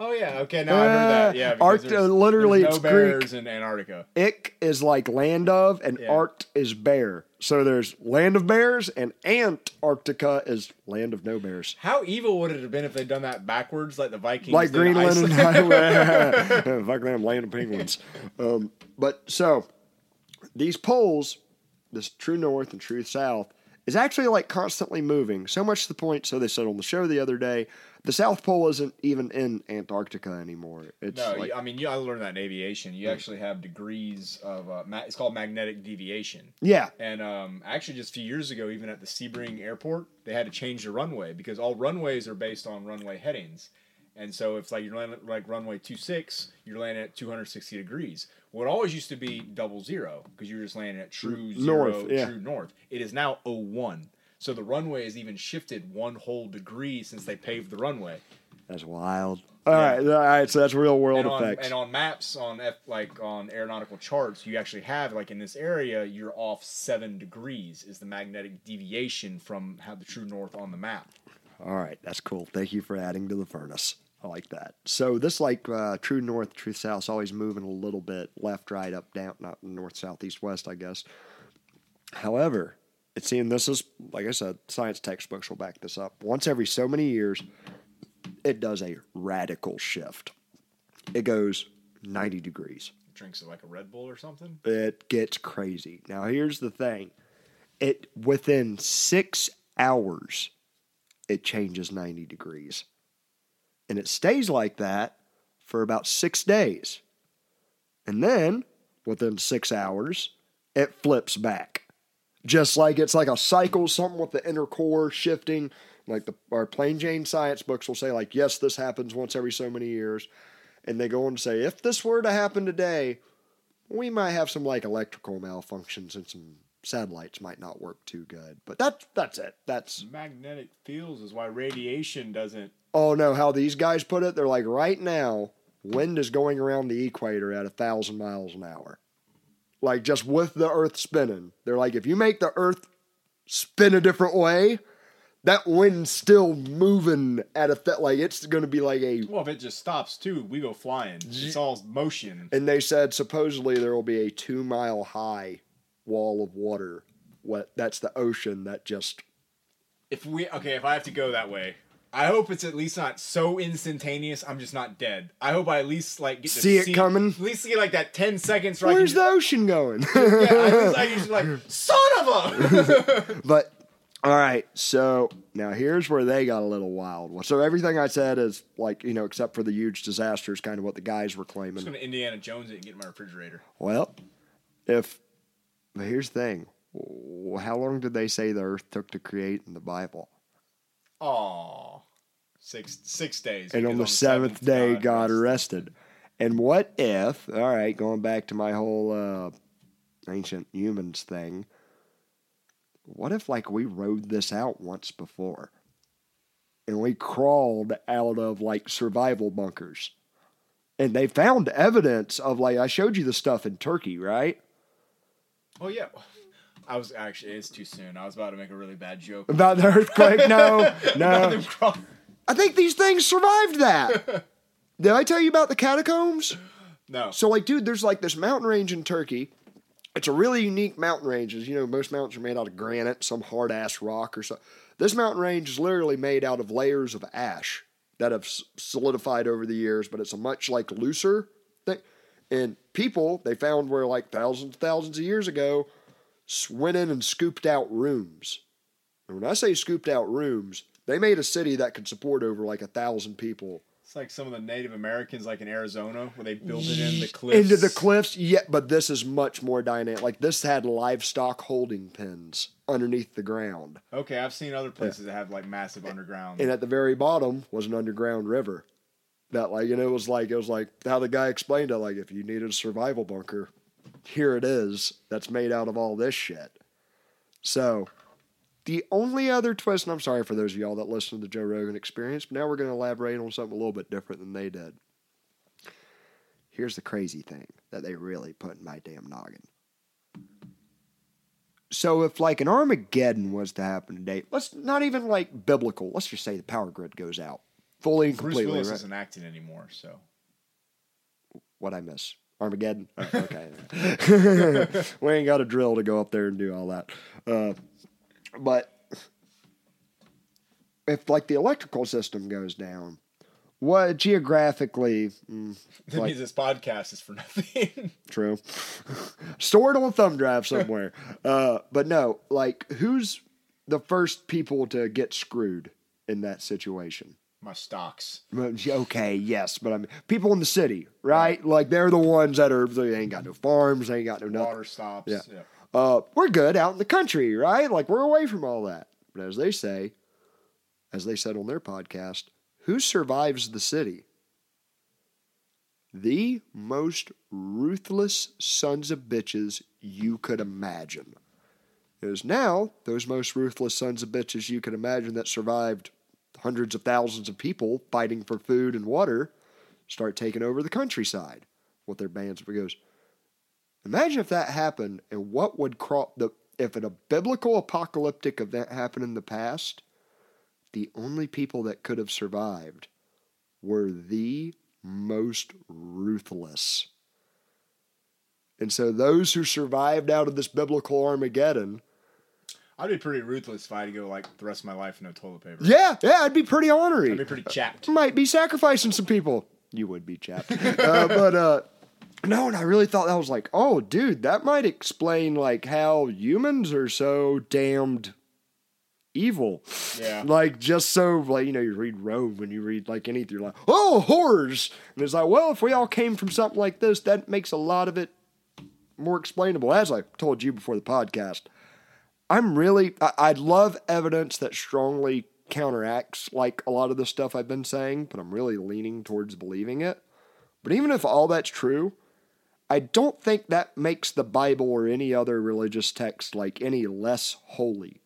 Oh yeah, okay. Now I heard that. Yeah, because Arct- literally there's it's no Greek. bears in Antarctica. Ik is like land of, and Yeah. Art is bear. So there's land of bears, and Antarctica is land of no bears. How evil would it have been if they'd done that backwards, like the Vikings? like Greenland and Iceland? (laughs) (laughs) fuck them land of penguins. Um, but so these poles, this true north and true south, is actually like constantly moving. So much to the point. So they said on the show the other day, the South Pole isn't even in Antarctica anymore. It's No, like I mean, you, I learned that in aviation. You actually have degrees of uh, ma- it's called magnetic deviation. yeah, And um, actually, just a few years ago, even at the Sebring Airport, they had to change the runway because all runways are based on runway headings. And so, if like you're landing like runway 26, you're landing at 260 degrees. Well, it always used to be double zero because you're just landing at true zero, North, yeah. true north. It is now 01. So the runway has even shifted one whole degree since they paved the runway. that's wild. All right, all right. So that's real world and on, effects. and on maps on F, like on aeronautical charts, you actually have like in this area, you're off seven degrees is the magnetic deviation from how the true north on the map. all right, that's cool. Thank you for adding to the furnace. I like that. So this like uh, true north, true south, is always moving a little bit left, right, up, down, not north, south, east, west, I guess. However, it's seeing this is like I said, science textbooks will back this up. Once every so many years, it does a radical shift. It goes ninety degrees. Drinks like a Red Bull or something. It gets crazy. Now here's the thing. It within six hours, it changes ninety degrees. And it stays like that for about six days. And then, within six hours, it flips back. Just like it's like a cycle, something with the inner core shifting. Like the our plain Jane science books will say, like, yes, this happens once every so many years. And they go on to say, if this were to happen today, we might have some like electrical malfunctions and some satellites might not work too good. But that's that's it. That's Magnetic fields is why radiation doesn't. oh no, how these guys put it, they're like right now, wind is going around the equator at a thousand miles an hour. Like just with the earth spinning. They're like, if you make the earth spin a different way, that wind's still moving at a th- like it's gonna be like a Well, if it just stops too, we go flying. It's all motion. and they said supposedly there will be a two mile high wall of water. What that's the ocean that just If we okay, if I have to go that way, I hope it's at least not so instantaneous. I'm just not dead. I hope I at least like get to See it coming? At least get like that ten seconds. Where where's I the ocean going? (laughs) yeah, least I (laughs) usually like son of a. (laughs) but all right, so now here's where they got a little wild. So everything I said is like you know, except for the huge disaster, is kind of what the guys were I'm claiming. just gonna Indiana Jones it and get in my refrigerator. Well, if but here's the thing, how long did they say the Earth took to create in the Bible? Aw. Six six days. and because on the seventh day God rested. And what if, all right, going back to my whole uh, ancient humans thing, what if like we rode this out once before and we crawled out of like survival bunkers and they found evidence of like I showed you the stuff in Turkey, right? Oh yeah. I was actually it's too soon. I was about to make a really bad joke. About the earthquake? No, (laughs) no. I think these things survived that. (laughs) Did I tell you about the catacombs? No. So, like, dude, there's like this mountain range in Turkey. It's a really unique mountain range. As you know, most mountains are made out of granite, some hard ass rock or so. This mountain range is literally made out of layers of ash that have solidified over the years, but it's a much like looser thing. And people they found where like thousands, thousands of years ago went in and scooped out rooms. And when I say scooped out rooms, they made a city that could support over like a thousand people It's like some of the Native Americans, like in Arizona, where they built it in the cliffs. into the cliffs. Yeah, but this is much more dynamic. Like this had livestock holding pens underneath the ground, Okay, I've seen other places that have like massive underground. and at the very bottom was an underground river. That like, and it was like it was like how the guy explained it. Like, if you needed a survival bunker, here it is. That's made out of all this shit. So. The only other twist, and I'm sorry for those of y'all that listen to the Joe Rogan experience, but now we're going to elaborate on something a little bit different than they did. Here's the crazy thing that they really put in my damn noggin. So if like an Armageddon was to happen today, let's not even like biblical. Let's just say the power grid goes out fully and Bruce completely. Willis right? isn't acting anymore, so What I miss? Armageddon. (laughs) Oh, okay, (laughs) we ain't got a drill to go up there and do all that. Uh, but if like the electrical system goes down, what geographically? mm, (laughs) that like- means this podcast is for nothing. (laughs) True. (laughs) Stored on a thumb drive somewhere. uh, but no, like who's the first people to get screwed in that situation? My stocks. Okay, yes, but I mean people in the city, right? Like they're the ones that are they ain't got no farms, they ain't got no nothing. Water stops. Yeah. Yeah. Uh, we're good out in the country, right? Like we're away from all that. But as they say, as they said on their podcast, who survives the city? The most ruthless sons of bitches you could imagine. Is now those most ruthless sons of bitches you could imagine that survived hundreds of thousands of people fighting for food and water start taking over the countryside with their bands. It goes, Imagine if that happened and what would crop the if in a biblical apocalyptic event happened in the past, the only people that could have survived were the most ruthless. And so those who survived out of this biblical Armageddon, I'd be pretty ruthless if I had to go like the rest of my life no toilet paper. yeah, yeah, I'd be pretty ornery. I'd be pretty chapped. might be sacrificing some people. You would be chapped. (laughs) uh, but uh, no, and I really thought that was like, oh, dude, that might explain like how humans are so damned evil. Yeah. Like just so like you know you read Rome when you read like anything you're like oh horrors and it's like well if we all came from something like this that makes a lot of it more explainable as I told you before the podcast. I'm really I, I'd love evidence that strongly counteracts like a lot of the stuff I've been saying, but I'm really leaning towards believing it. But even if all that's true, I don't think that makes the Bible or any other religious text like any less holy.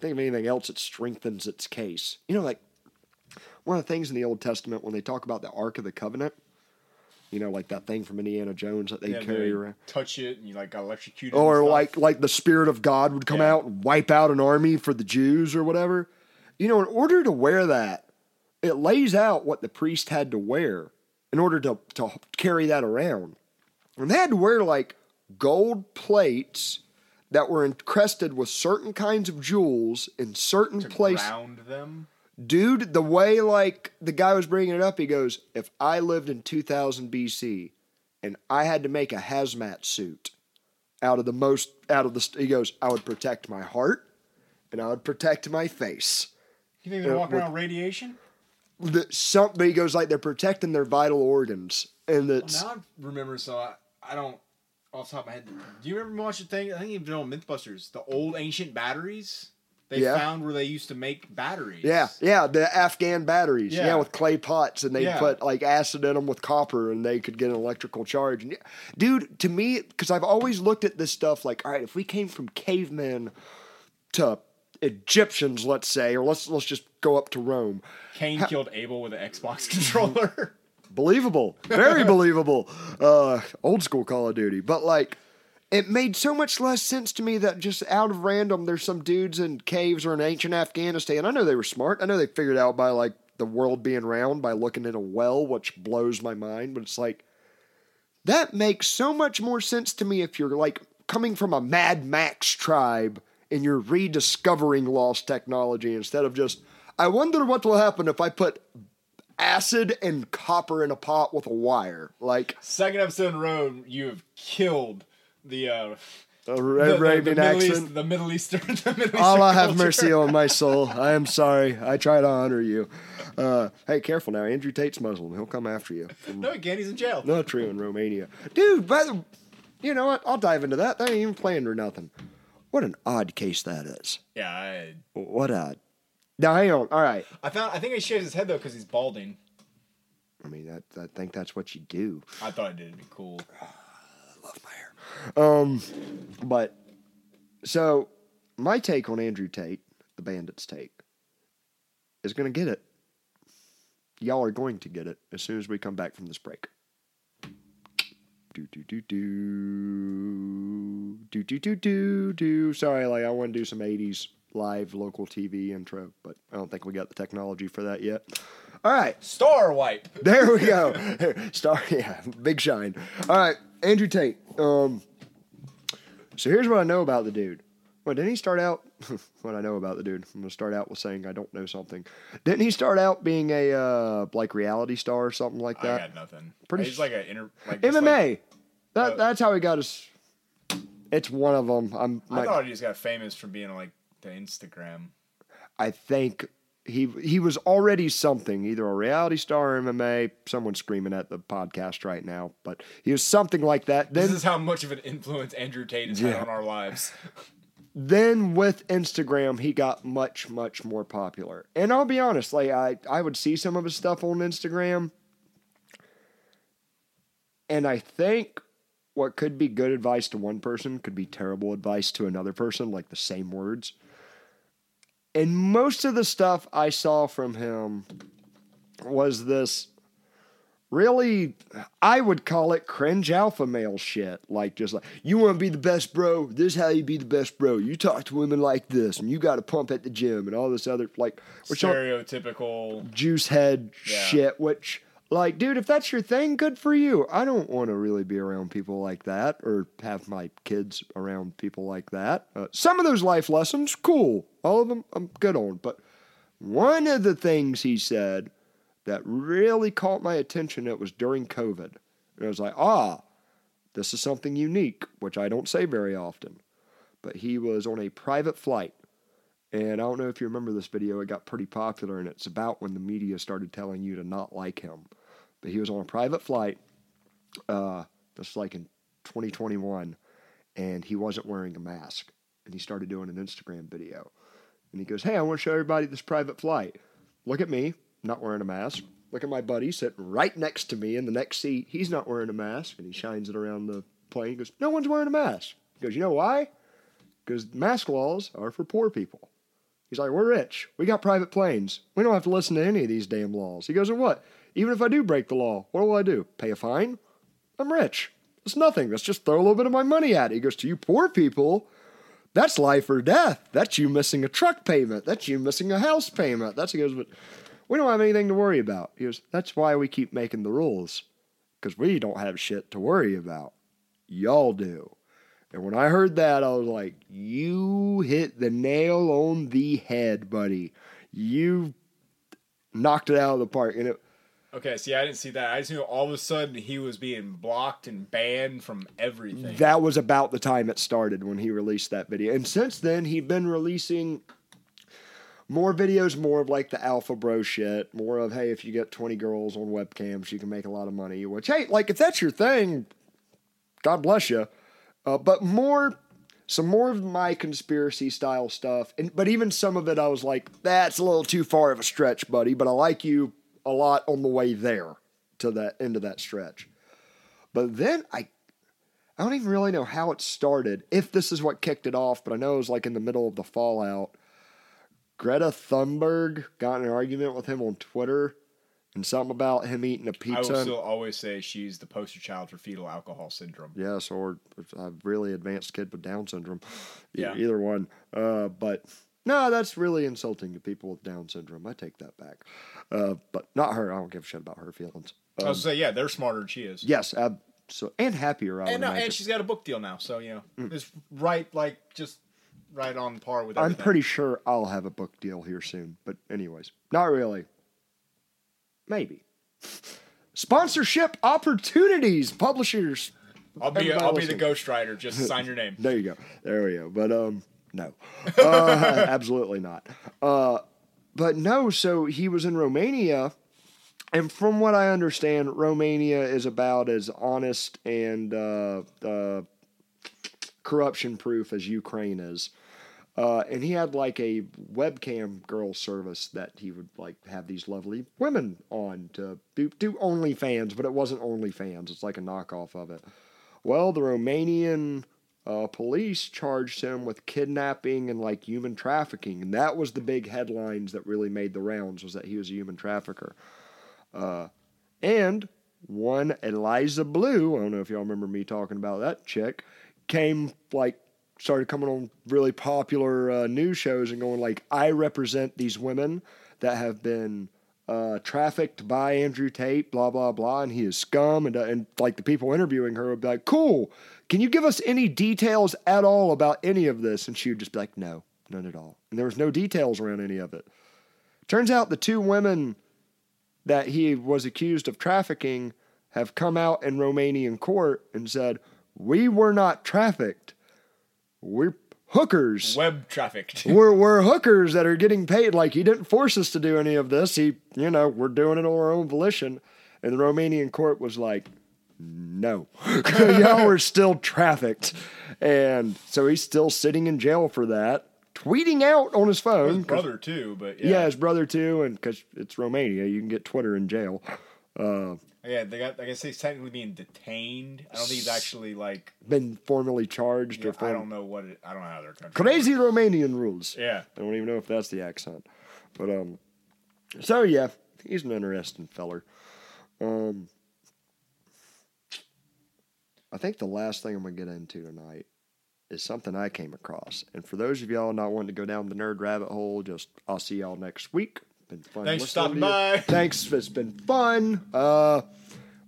Think of anything else, it strengthens its case. You know, like one of the things in the Old Testament when they talk about the Ark of the Covenant, you know, like that thing from Indiana Jones that they Yeah, carry they around. touch it and you like got electrocuted. Or like like the Spirit of God would come Yeah. out and wipe out an army for the Jews or whatever. You know, in order to wear that, it lays out what the priest had to wear in order to, to carry that around. And they had to wear like gold plates that were encrusted with certain kinds of jewels in certain places. ground them. Dude, the way like the guy was bringing it up, he goes, "If I lived in 2000 BC and I had to make a hazmat suit out of the most out of the," st-" he goes, "I would protect my heart and I would protect my face." You think they're walking with- around radiation? The, some, but he goes like they're protecting their vital organs, and Well, now I remember, so I, I don't off the top of my head. Do you remember watching the thing? I think you've on MythBusters. The old ancient batteries they Yeah. found where they used to make batteries. yeah, yeah, the Afghan batteries, yeah, Yeah. with clay pots, and they Yeah. put like acid in them with copper, and they could get an electrical charge. And, dude, to me, because I've always looked at this stuff like, all right, if we came from cavemen to Egyptians, let's say, or let's let's just go up to Rome, Cain killed Abel with an Xbox (laughs) controller. Believable, very believable, uh, old school Call of Duty, but like. It made so much less sense to me that just out of random, there's some dudes in caves or in ancient Afghanistan. I know they were smart. I know they figured out by like the world being round by looking in a well, which blows my mind. But it's like that makes so much more sense to me if you're like coming from a Mad Max tribe and you're rediscovering lost technology instead of just. I wonder what will happen if I put acid and copper in a pot with a wire. Like Second episode in a row, you have killed the uh, the, Ra- the- the Arabian Middle accent. East, the Middle Eastern, (laughs) the Middle Eastern Allah have mercy on my soul. I am sorry. I try to honor you. Uh, hey, careful now. Andrew Tate's Muslim. He'll come after you. From (laughs) No, again, he's in jail. not true in Romania. Dude, by the, you know what? I'll dive into that. That ain't even planned or nothing. What an odd case that is. Yeah, I, What odd. Now hang on. All right. I found. I think he shaves his head though because he's balding. I mean, that, I think that's what you do. I thought I did. It'd be cool. I (sighs) love my hair. Um, but so my take on Andrew Tate, the Bandits' take, is going to get it. Y'all are going to get it as soon as we come back from this break. Do do do do do do do do. Sorry, like I want to do some '80s live local TV intro, but I don't think we got the technology for that yet. All right, Star wipe. (laughs) there we go. (laughs) Star, yeah, big shine. All right, Andrew Tate. Um, so here's what I know about the dude. Well, didn't he start out? (laughs) what I know about the dude. I'm gonna start out with saying I don't know something. Didn't he start out being a uh, like reality star or something like that? I got nothing. Pretty He's like an inter. Like, MMA. like- that Uh, that's how he got his. It's one of them. I'm. I Like, thought he just got famous for being like the Instagram. I think he he was already something, either a reality star or MMA. Someone's screaming at the podcast right now, but he was something like that. Then This is how much of an influence Andrew Tate has had on our lives. then with Instagram, he got much, much more popular. And I'll be honest, like I, I would see some of his stuff on Instagram, and I think what could be good advice to one person could be terrible advice to another person, like the same words. And most of the stuff I saw from him was this really, I would call it cringe alpha male shit. Like, just like, you want to be the best bro? This is how you be the best bro. You talk to women like this, and you got to pump at the gym, and all this other, like, Stereotypical. juice head Yeah. shit, which, like, dude, if that's your thing, good for you. I don't want to really be around people like that or have my kids around people like that. Uh, some of those life lessons, cool. All of them, I'm good on. But one of the things he said that really caught my attention, it was during COVID. And I was like, ah, this is something unique, which I don't say very often. But he was on a private flight. And I don't know if you remember this video, it got pretty popular, and it's about when the media started telling you to not like him. But he was on a private flight, uh, just like in 2021, and he wasn't wearing a mask. And he started doing an Instagram video. And he goes, Hey, I want to show everybody this private flight. Look at me, not wearing a mask. Look at my buddy sitting right next to me in the next seat. He's not wearing a mask. And he shines it around the plane. He goes, No one's wearing a mask. He goes, You know why? Because mask laws are for poor people. He's like, We're rich. We got private planes. We don't have to listen to any of these damn laws. He goes, And what? Even if I do break the law, what will I do? Pay a fine? I'm rich. It's nothing. Let's just throw a little bit of my money at it. He goes, To you poor people, that's life or death. That's you missing a truck payment. That's you missing a house payment. That's he goes, but we don't have anything to worry about. He goes, that's why we keep making the rules. Because we don't have shit to worry about. Y'all do. And when I heard that, I was like, you hit the nail on the head, buddy. You knocked it out of the park. And it Okay, see, I didn't see that. I just knew all of a sudden he was being blocked and banned from everything. That was about the time it started when he released that video. And since then, he'd been releasing more videos, more of like the alpha bro shit, more of, hey, if you get 20 girls on webcams, you can make a lot of money. Which, hey, like, if that's your thing, God bless you. Uh, but more, some more of my conspiracy style stuff. And But even some of it, I was like, that's a little too far of a stretch, buddy. But I like you a lot on the way there to that end of that stretch. But then I I don't even really know how it started, if this is what kicked it off, but I know it was like in the middle of the fallout. Greta Thunberg got in an argument with him on Twitter and something about him eating a pizza. I will still always say she's the poster child for fetal alcohol syndrome. yes, or a really advanced kid with Down syndrome. Yeah. Either one. Uh, but no, that's really insulting to people with Down syndrome. I take that back. Uh, but not her. I don't give a shit about her feelings. I was gonna say, yeah, they're smarter than she is. Yes, ab- so, and happier, I and, uh, imagine. and she's got a book deal now, so you know it's right, like just right on par with. I'm pretty sure I'll have a book deal here soon. But anyways, not really. Maybe. Sponsorship opportunities, publishers. I'll be everybody I'll be the listening. ghostwriter. Just sign your (laughs) name. There you go. There we go. But um, no, uh, (laughs) absolutely not. Uh, but no. So he was in Romania, and from what I understand, Romania is about as honest and uh, uh, corruption proof as Ukraine is. Uh, and he had like a webcam girl service that he would like have these lovely women on to do, do OnlyFans, but it wasn't OnlyFans. It's like a knockoff of it. Well, the Romanian uh, police charged him with kidnapping and like human trafficking, and that was the big headlines that really made the rounds was that he was a human trafficker. Uh, and one Eliza Bleu, I don't know if y'all remember me talking about that chick, came like started coming on really popular uh, news shows and going like, I represent these women that have been uh, trafficked by Andrew Tate, blah blah blah, and he is scum, and uh, and like the people interviewing her would be like, cool, can you give us any details at all about any of this? And she would just be like, no, none at all, and there was no details around any of it. Turns out the two women that he was accused of trafficking have come out in Romanian court and said, We were not trafficked. We're hookers. Web trafficked. (laughs) We're, we're hookers that are getting paid. Like, he didn't force us to do any of this. He, you know, we're doing it on our own volition. And the Romanian court was like, no, (laughs) (laughs) y'all were still trafficked. And so he's still sitting in jail for that, tweeting out on his phone. His brother too, but yeah. yeah, his brother too, and because it's Romania, you can get Twitter in jail. Uh, yeah. They got. I guess he's technically being detained. I don't think he's actually like. been formally charged or I don't know what. It, I don't know how country. crazy Romanian rules. Yeah. I don't even know if that's the accent, but um, so yeah, he's an interesting feller. Um, I think the last thing I'm gonna get into tonight is something I came across. And for those of y'all not wanting to go down the nerd rabbit hole, just I'll see y'all next week. Been fun. Thanks for stopping by. (laughs) Thanks, it's been fun. Uh,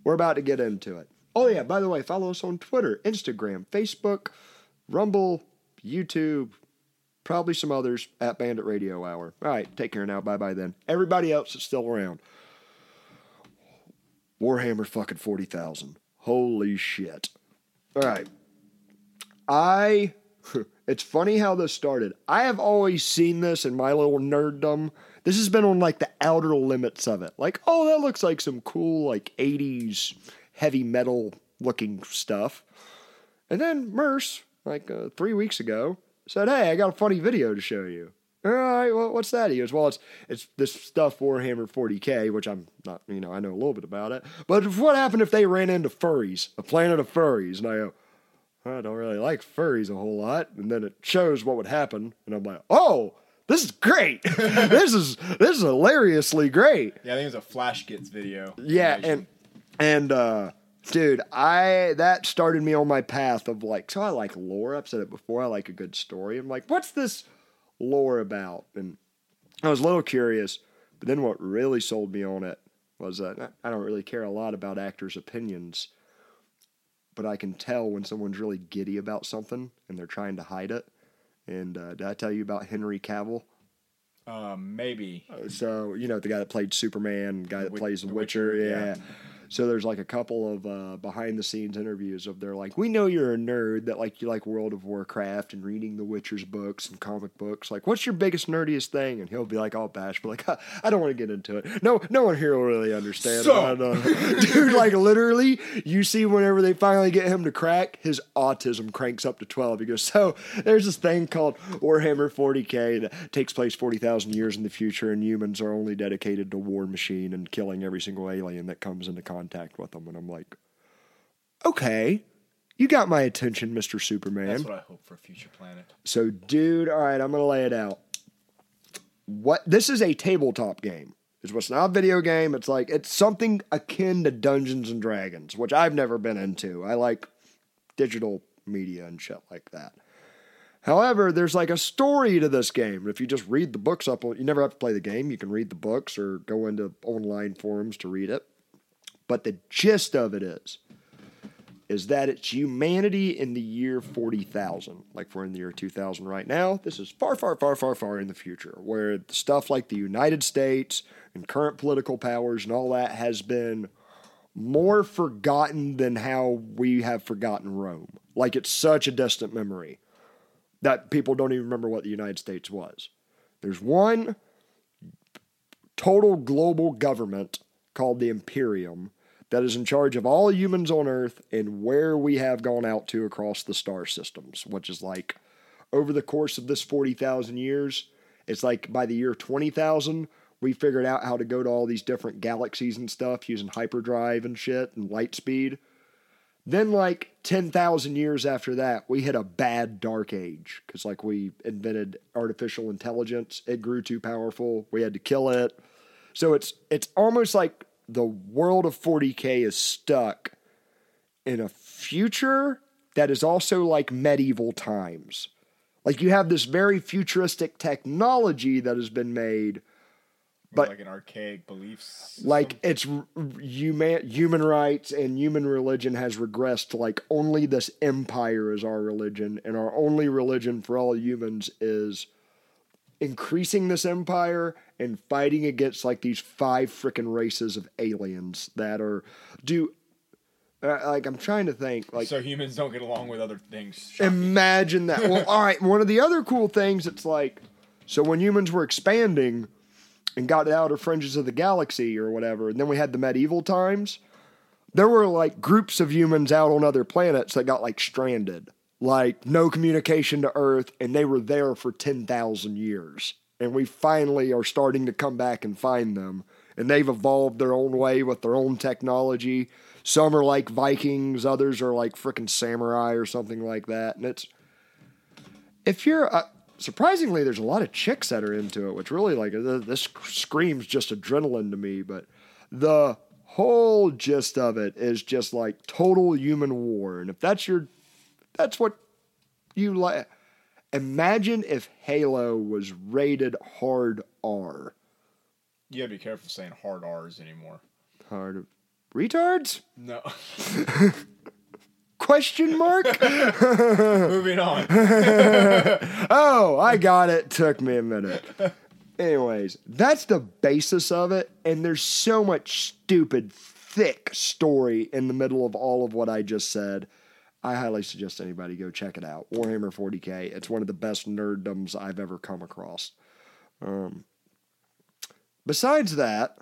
we're about to get into it. Oh yeah, by the way, follow us on Twitter, Instagram, Facebook, Rumble, YouTube, probably some others at Bandit Radio Hour. All right, take care now. Bye bye then. Everybody else that's still around. Warhammer fucking 40,000. Holy shit. All right. I. (laughs) It's funny how this started. I have always seen this in my little nerddom. This has been on like the outer limits of it. Like, oh, that looks like some cool, like 80s heavy metal looking stuff. And then Merce, like uh, three weeks ago, said, "Hey, I got a funny video to show you." All right, well, what's that? He goes, "Well, it's it's this stuff Warhammer 40k, which I'm not, you know, I know a little bit about it. But what happened if they ran into furries, a planet of furries?" And I go, "I don't really like furries a whole lot." And then it shows what would happen, and I'm like, "Oh." This is great. (laughs) this is this is hilariously great. Yeah, I think it was a Flashgitz video. Yeah, and and uh dude, I that started me on my path of like so I like lore. I've said it before, I like a good story. I'm like, what's this lore about? And I was a little curious, but then what really sold me on it was that I don't really care a lot about actors' opinions, but I can tell when someone's really giddy about something and they're trying to hide it. And uh, did I tell you about Henry Cavill? um, maybe. So you know the guy that played Superman, guy that plays The, The Witcher, Witcher, yeah. yeah. So there's like a couple of uh, behind the scenes interviews of they're like, we know you're a nerd that like you like World of Warcraft and reading the Witcher's books and comic books. Like, what's your biggest nerdiest thing? And he'll be like all bashful, like, I don't want to get into it. No, no one here will really understand. So- (laughs) dude, like literally, you see whenever they finally get him to crack, his autism cranks up to twelve. He goes, so there's this thing called Warhammer 40k that takes place forty thousand years in the future, and humans are only dedicated to war machine and killing every single alien that comes into contact with them. And I'm like, okay, you got my attention, Mister Superman. That's what I hope for a future planet. So, dude, all right, I'm gonna lay it out. What this is a tabletop game. It's what's not a video game. It's like it's something akin to Dungeons and Dragons, which I've never been into. I like digital media and shit like that. However, there's like a story to this game. If you just read the books up, you never have to play the game. You can read the books or go into online forums to read it. But the gist of it is, is that it's humanity in the year 40,000. Like we're in the year 2000 right now. This is far, far, far, far, far in the future, where stuff like the United States and current political powers and all that has been more forgotten than how we have forgotten Rome. Like it's such a distant memory that people don't even remember what the United States was. There's one total global government called the Imperium that is in charge of all humans on Earth and where we have gone out to across the star systems, which is like over the course of this 40,000 years, it's like by the year 20,000, we figured out how to go to all these different galaxies and stuff using hyperdrive and shit and light speed. Then, like 10,000 years after that, we hit a bad dark age because, like, we invented artificial intelligence. It grew too powerful. We had to kill it. So it's it's almost like the world of 40k is stuck in a future that is also like medieval times. Like you have this very futuristic technology that has been made, But- like an archaic beliefs. like it's human human rights and human religion has regressed to like only this empire is our religion and our only religion for all humans is increasing this empire and fighting against like these five freaking races of aliens that are do uh, like I'm trying to think like so humans don't get along with other things. Imagine that. Well, (laughs) all right. One of the other cool things, it's like, so when humans were expanding and got the outer fringes of the galaxy or whatever, and then we had the medieval times, there were like groups of humans out on other planets that got like stranded, like no communication to Earth, and they were there for 10,000 years. And we finally are starting to come back and find them. And they've evolved their own way with their own technology. Some are like Vikings, others are like freaking samurai or something like that. And it's if you're uh, surprisingly, there's a lot of chicks that are into it, which really like this screams just adrenaline to me. But the whole gist of it is just like total human war. And if that's your, that's what you like. Imagine if Halo was rated hard R. You gotta be careful saying hard R's anymore. Hard retards? No. (laughs) Question mark? (laughs) Moving on. (laughs) oh, I got it. Took me a minute. Anyways, that's the basis of it, and there's so much stupid, thick story in the middle of all of what I just said. I highly suggest anybody go check it out. Warhammer 40k. It's one of the best nerddoms I've ever come across. Um, besides that,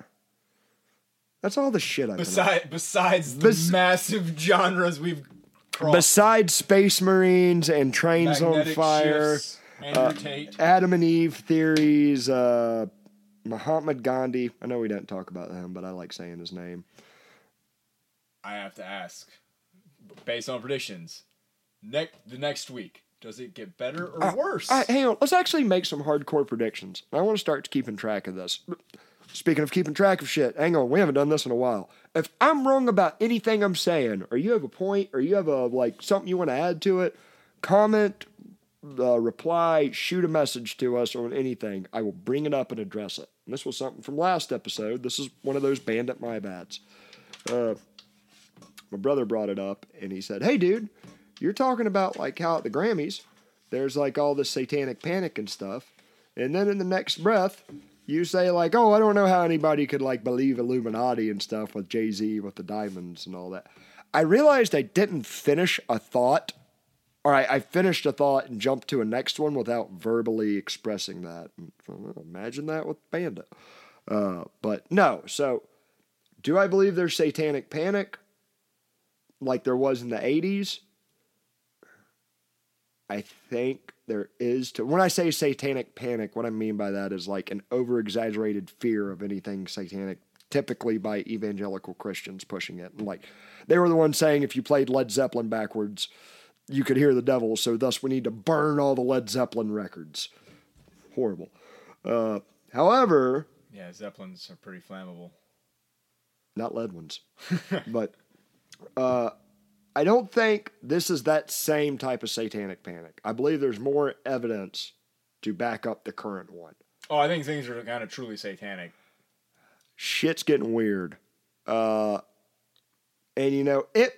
that's all the shit I've Besides, besides the Bes- massive (laughs) genres we've crossed. Besides Space Marines and Trains on Fire, shifts, Andrew Adam and Eve theories, uh, Mahatma Gandhi. I know we didn't talk about him, but I like saying his name. I have to ask, based on predictions, next the next week, does it get better or worse? All right, hang on. Let's actually make some hardcore predictions. I want to start keeping track of this. Speaking of keeping track of shit, hang on. We haven't done this in a while. If I'm wrong about anything I'm saying, or you have a point, or you have a like something you want to add to it, comment, uh, reply, shoot a message to us on anything. I will bring it up and address it. And this was something from last episode. This is one of those bandit my bads. Uh, my brother brought it up, and he said, "Hey, dude, you're talking about like how at the Grammys." there's like all this satanic panic and stuff. And then in the next breath, you say like, "Oh, I don't know how anybody could like believe Illuminati and stuff with Jay Z with the diamonds and all that." I realized I didn't finish a thought. All right, I finished a thought and jumped to a next one without verbally expressing that. Imagine that with Bandit. Uh, but no, so do I believe there's satanic panic like there was in the 80s? I think there is to when I say satanic panic, what I mean by that is like an over exaggerated fear of anything satanic, typically by evangelical Christians pushing it. And like they were the ones saying if you played Led Zeppelin backwards, you could hear the devil, so thus we need to burn all the Led Zeppelin records. Horrible. Uh, however, yeah, Zeppelins are pretty flammable. not lead ones. (laughs) but uh, I don't think this is that same type of satanic panic. I believe there's more evidence to back up the current one. Oh, I think things are kind of truly satanic. Shit's getting weird. Uh, and you know, it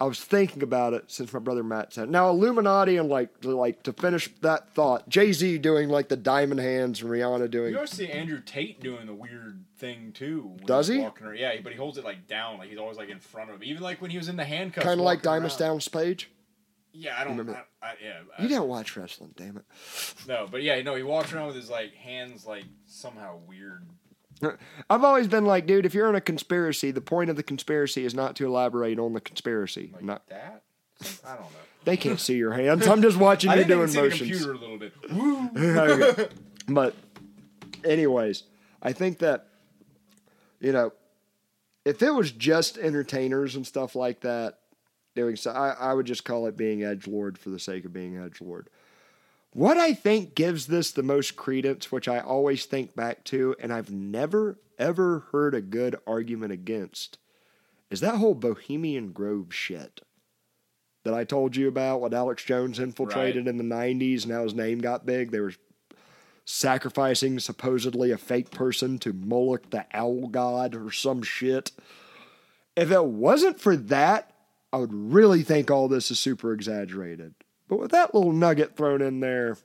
I was thinking about it since my brother Matt said. Now Illuminati and like to, like to finish that thought, Jay-Z doing like the diamond hands and Rihanna doing You always see Andrew Tate doing the weird thing too. Does he? Around. Yeah, but he holds it like down, like he's always like in front of him. Even like when he was in the handcuffs. kind of like Diamond. Dallas Page. Yeah, I don't. Remember I, I, yeah, I, You didn't watch wrestling, damn it. no, but yeah, no, he walks around with his like hands like somehow weird. I've always been like, dude, if you're in a conspiracy, the point of the conspiracy is not to elaborate on the conspiracy. Like Not, that. I don't know. they can't see your hands. I'm just watching you doing motions. computer a little bit. (laughs) Okay. but, anyways, I think that, you know, if it was just entertainers and stuff like that doing so, I, I would just call it being edge lord for the sake of being edge lord. What I think gives this the most credence, which I always think back to, and I've never ever heard a good argument against, is that whole Bohemian Grove shit that I told you about. What Alex Jones infiltrated Right. in the '90s, and how his name got big. They were sacrificing supposedly a fake person to Moloch the owl god or some shit. If it wasn't for that, I would really think all this is super exaggerated. But with that little nugget thrown in there,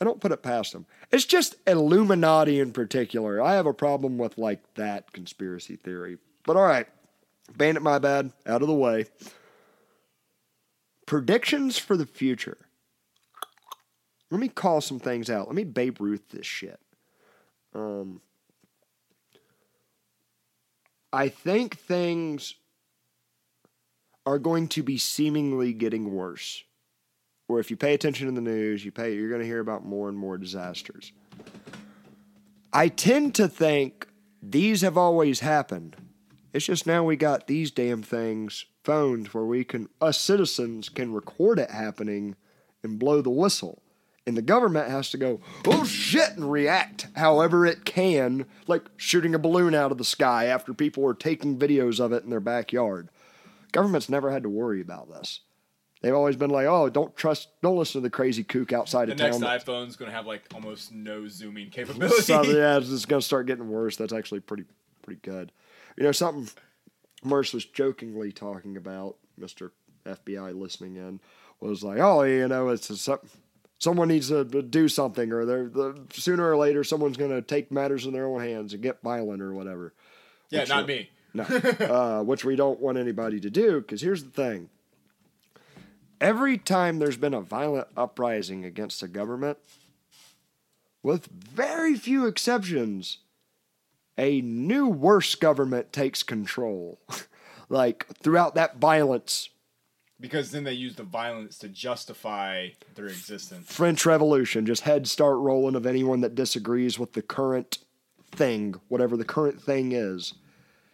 I don't put it past them. It's just Illuminati in particular. I have a problem with like that conspiracy theory. But all right, bandit my bad, out of the way. Predictions for the future. Let me call some things out. Let me Babe Ruth this shit. Um, I think things are going to be seemingly getting worse. Or if you pay attention to the news, you pay you're going to hear about more and more disasters. I tend to think these have always happened. It's just now we got these damn things, phones where we can us citizens can record it happening and blow the whistle. And the government has to go, oh shit, and react however it can, like shooting a balloon out of the sky after people are taking videos of it in their backyard. Government's never had to worry about this. They've always been like, oh, don't trust, don't listen to the crazy kook outside The of next town. that- iPhone's gonna have like almost no zooming capability. (laughs) so, yeah, it's just gonna start getting worse. That's actually pretty pretty good. You know, something Merce was jokingly talking about, Mister FBI listening in, was like, oh, you know, it's a, some, someone needs to do something, or they're the sooner or later someone's gonna take matters in their own hands and get violent or whatever. yeah, Which, not me. No, (laughs) uh, which we don't want anybody to do. Because here's the thing: every time there's been a violent uprising against the government, with very few exceptions, a new worse government takes control. (laughs) like throughout that violence, Because then they use the violence to justify their existence. French Revolution, just head start rolling of anyone that disagrees with the current thing, whatever the current thing is.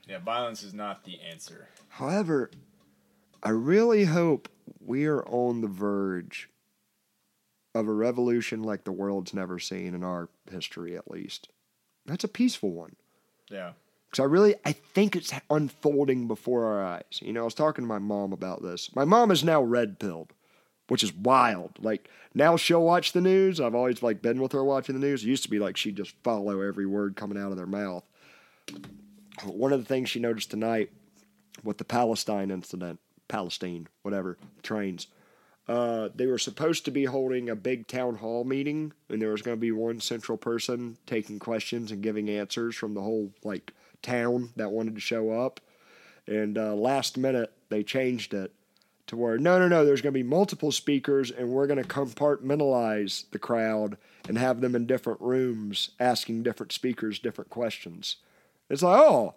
Yeah, violence is not the answer. However, I really hope we are on the verge of a revolution like the world's never seen in our history, at least. That's a peaceful one. Yeah. Because I really, I think it's unfolding before our eyes. You know, I was talking to my mom about this. My mom is now red pilled, which is wild. Like now she'll watch the news. I've always like been with her watching the news. It used to be like she'd just follow every word coming out of their mouth. One of the things she noticed tonight with the Palestine incident, Palestine, whatever, trains. Uh, they were supposed to be holding a big town hall meeting, and there was going to be one central person taking questions and giving answers from the whole like town that wanted to show up. And uh, last minute, they changed it to where no, no, no. There's going to be multiple speakers, and we're going to compartmentalize the crowd and have them in different rooms asking different speakers different questions. It's like, oh,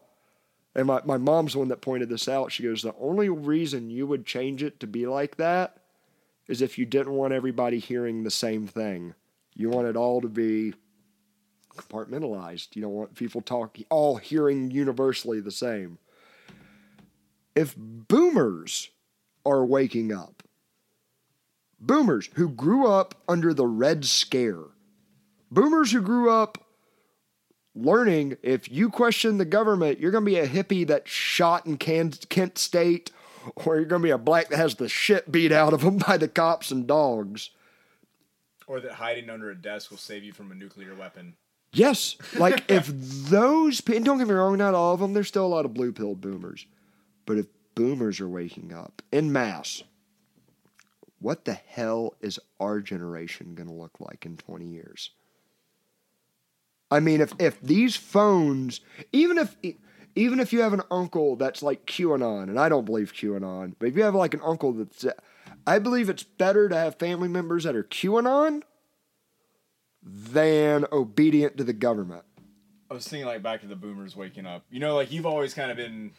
and my, my mom's the one that pointed this out. She goes, The only reason you would change it to be like that is if you didn't want everybody hearing the same thing. You want it all to be compartmentalized. You don't want people talking, all hearing universally the same. If boomers are waking up, boomers who grew up under the Red Scare, boomers who grew up learning if you question the government, you're going to be a hippie that's shot in Kent, Kent State, or you're going to be a black that has the shit beat out of them by the cops and dogs. Or that hiding under a desk will save you from a nuclear weapon. Yes, like (laughs) if those, and don't get me wrong, not all of them, there's still a lot of blue pill boomers. But if boomers are waking up in mass, what the hell is our generation going to look like in 20 years? I mean, if if these phones, even if even if you have an uncle that's like QAnon, and I don't believe QAnon, but if you have like an uncle that's, I believe it's better to have family members that are QAnon than obedient to the government. I was thinking like back to the boomers waking up. You know, like you've always kind of been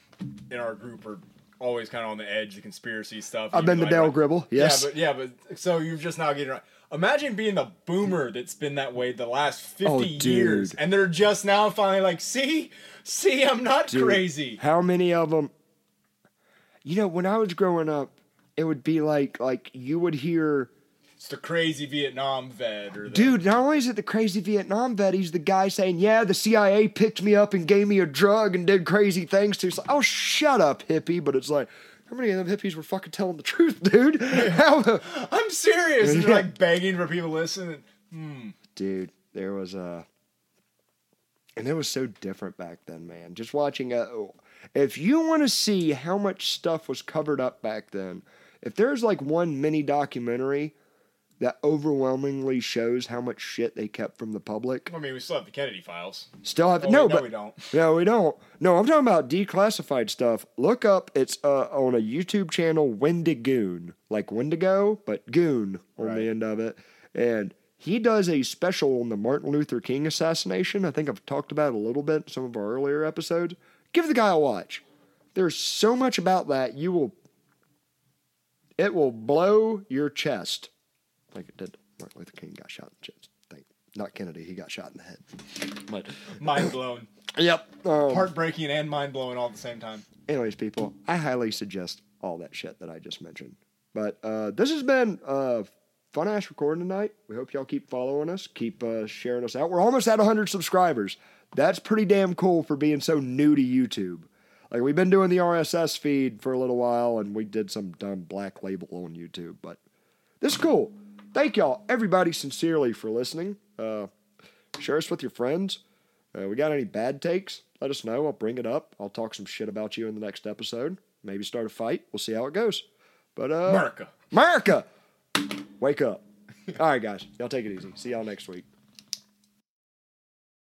in our group or always kind of on the edge, the conspiracy stuff. I've been the like, Dale like- Gribble, yes. Yeah, but yeah, but so you're just now getting right. Imagine being the boomer that's been that way the last fifty Oh, years, and they're just now finally like, see, see, I'm not Dude, crazy. How many of them? You know, when I was growing up, it would be like like you would hear, It's the crazy Vietnam vet or the, dude. Not only is it the crazy Vietnam vet, he's the guy saying, "Yeah, the CIA picked me up and gave me a drug and did crazy things." To it's like, oh, shut up, hippie. But it's like, how many of them hippies were fucking telling the truth, dude? (laughs) How, I'm serious. And they're like begging for people to listen. Hmm. dude, there was a, and it was so different back then, man. Just watching a, if you want to see how much stuff was covered up back then, if there's like one mini documentary that overwhelmingly shows how much shit they kept from the public, I mean, we still have the Kennedy files. still have Oh, no, wait, no, but we don't. no, we don't. No, I'm talking about declassified stuff. Look up, it's uh, on a YouTube channel, Wendigoon, like Wendigo, but Goon on Right. the end of it. And he does a special on the Martin Luther King assassination. I think I've talked about it a little bit in some of our earlier episodes. Give the guy a watch. There's so much about that you will. It will blow your chest, like it did. Martin Luther King got shot in the chest. Thank, not Kennedy. He got shot in the head. But (coughs) Mind blown. yep. Um, Heartbreaking and mind blowing all at the same time. anyways, people, I highly suggest all that shit that I just mentioned. But uh, this has been uh, fun ass recording tonight. We hope y'all keep following us, keep uh, sharing us out. We're almost at 100 subscribers. That's pretty damn cool for being so new to YouTube. Like we've been doing the RSS feed for a little while, and we did some dumb black label on YouTube, but this is cool. Thank y'all, everybody, sincerely for listening. Uh, share us with your friends. Uh, we got any bad takes? Let us know. I'll bring it up. I'll talk some shit about you in the next episode. Maybe start a fight. We'll see how it goes. But uh, America. America, wake up. (laughs) All right, guys. Y'all take it easy. See y'all next week.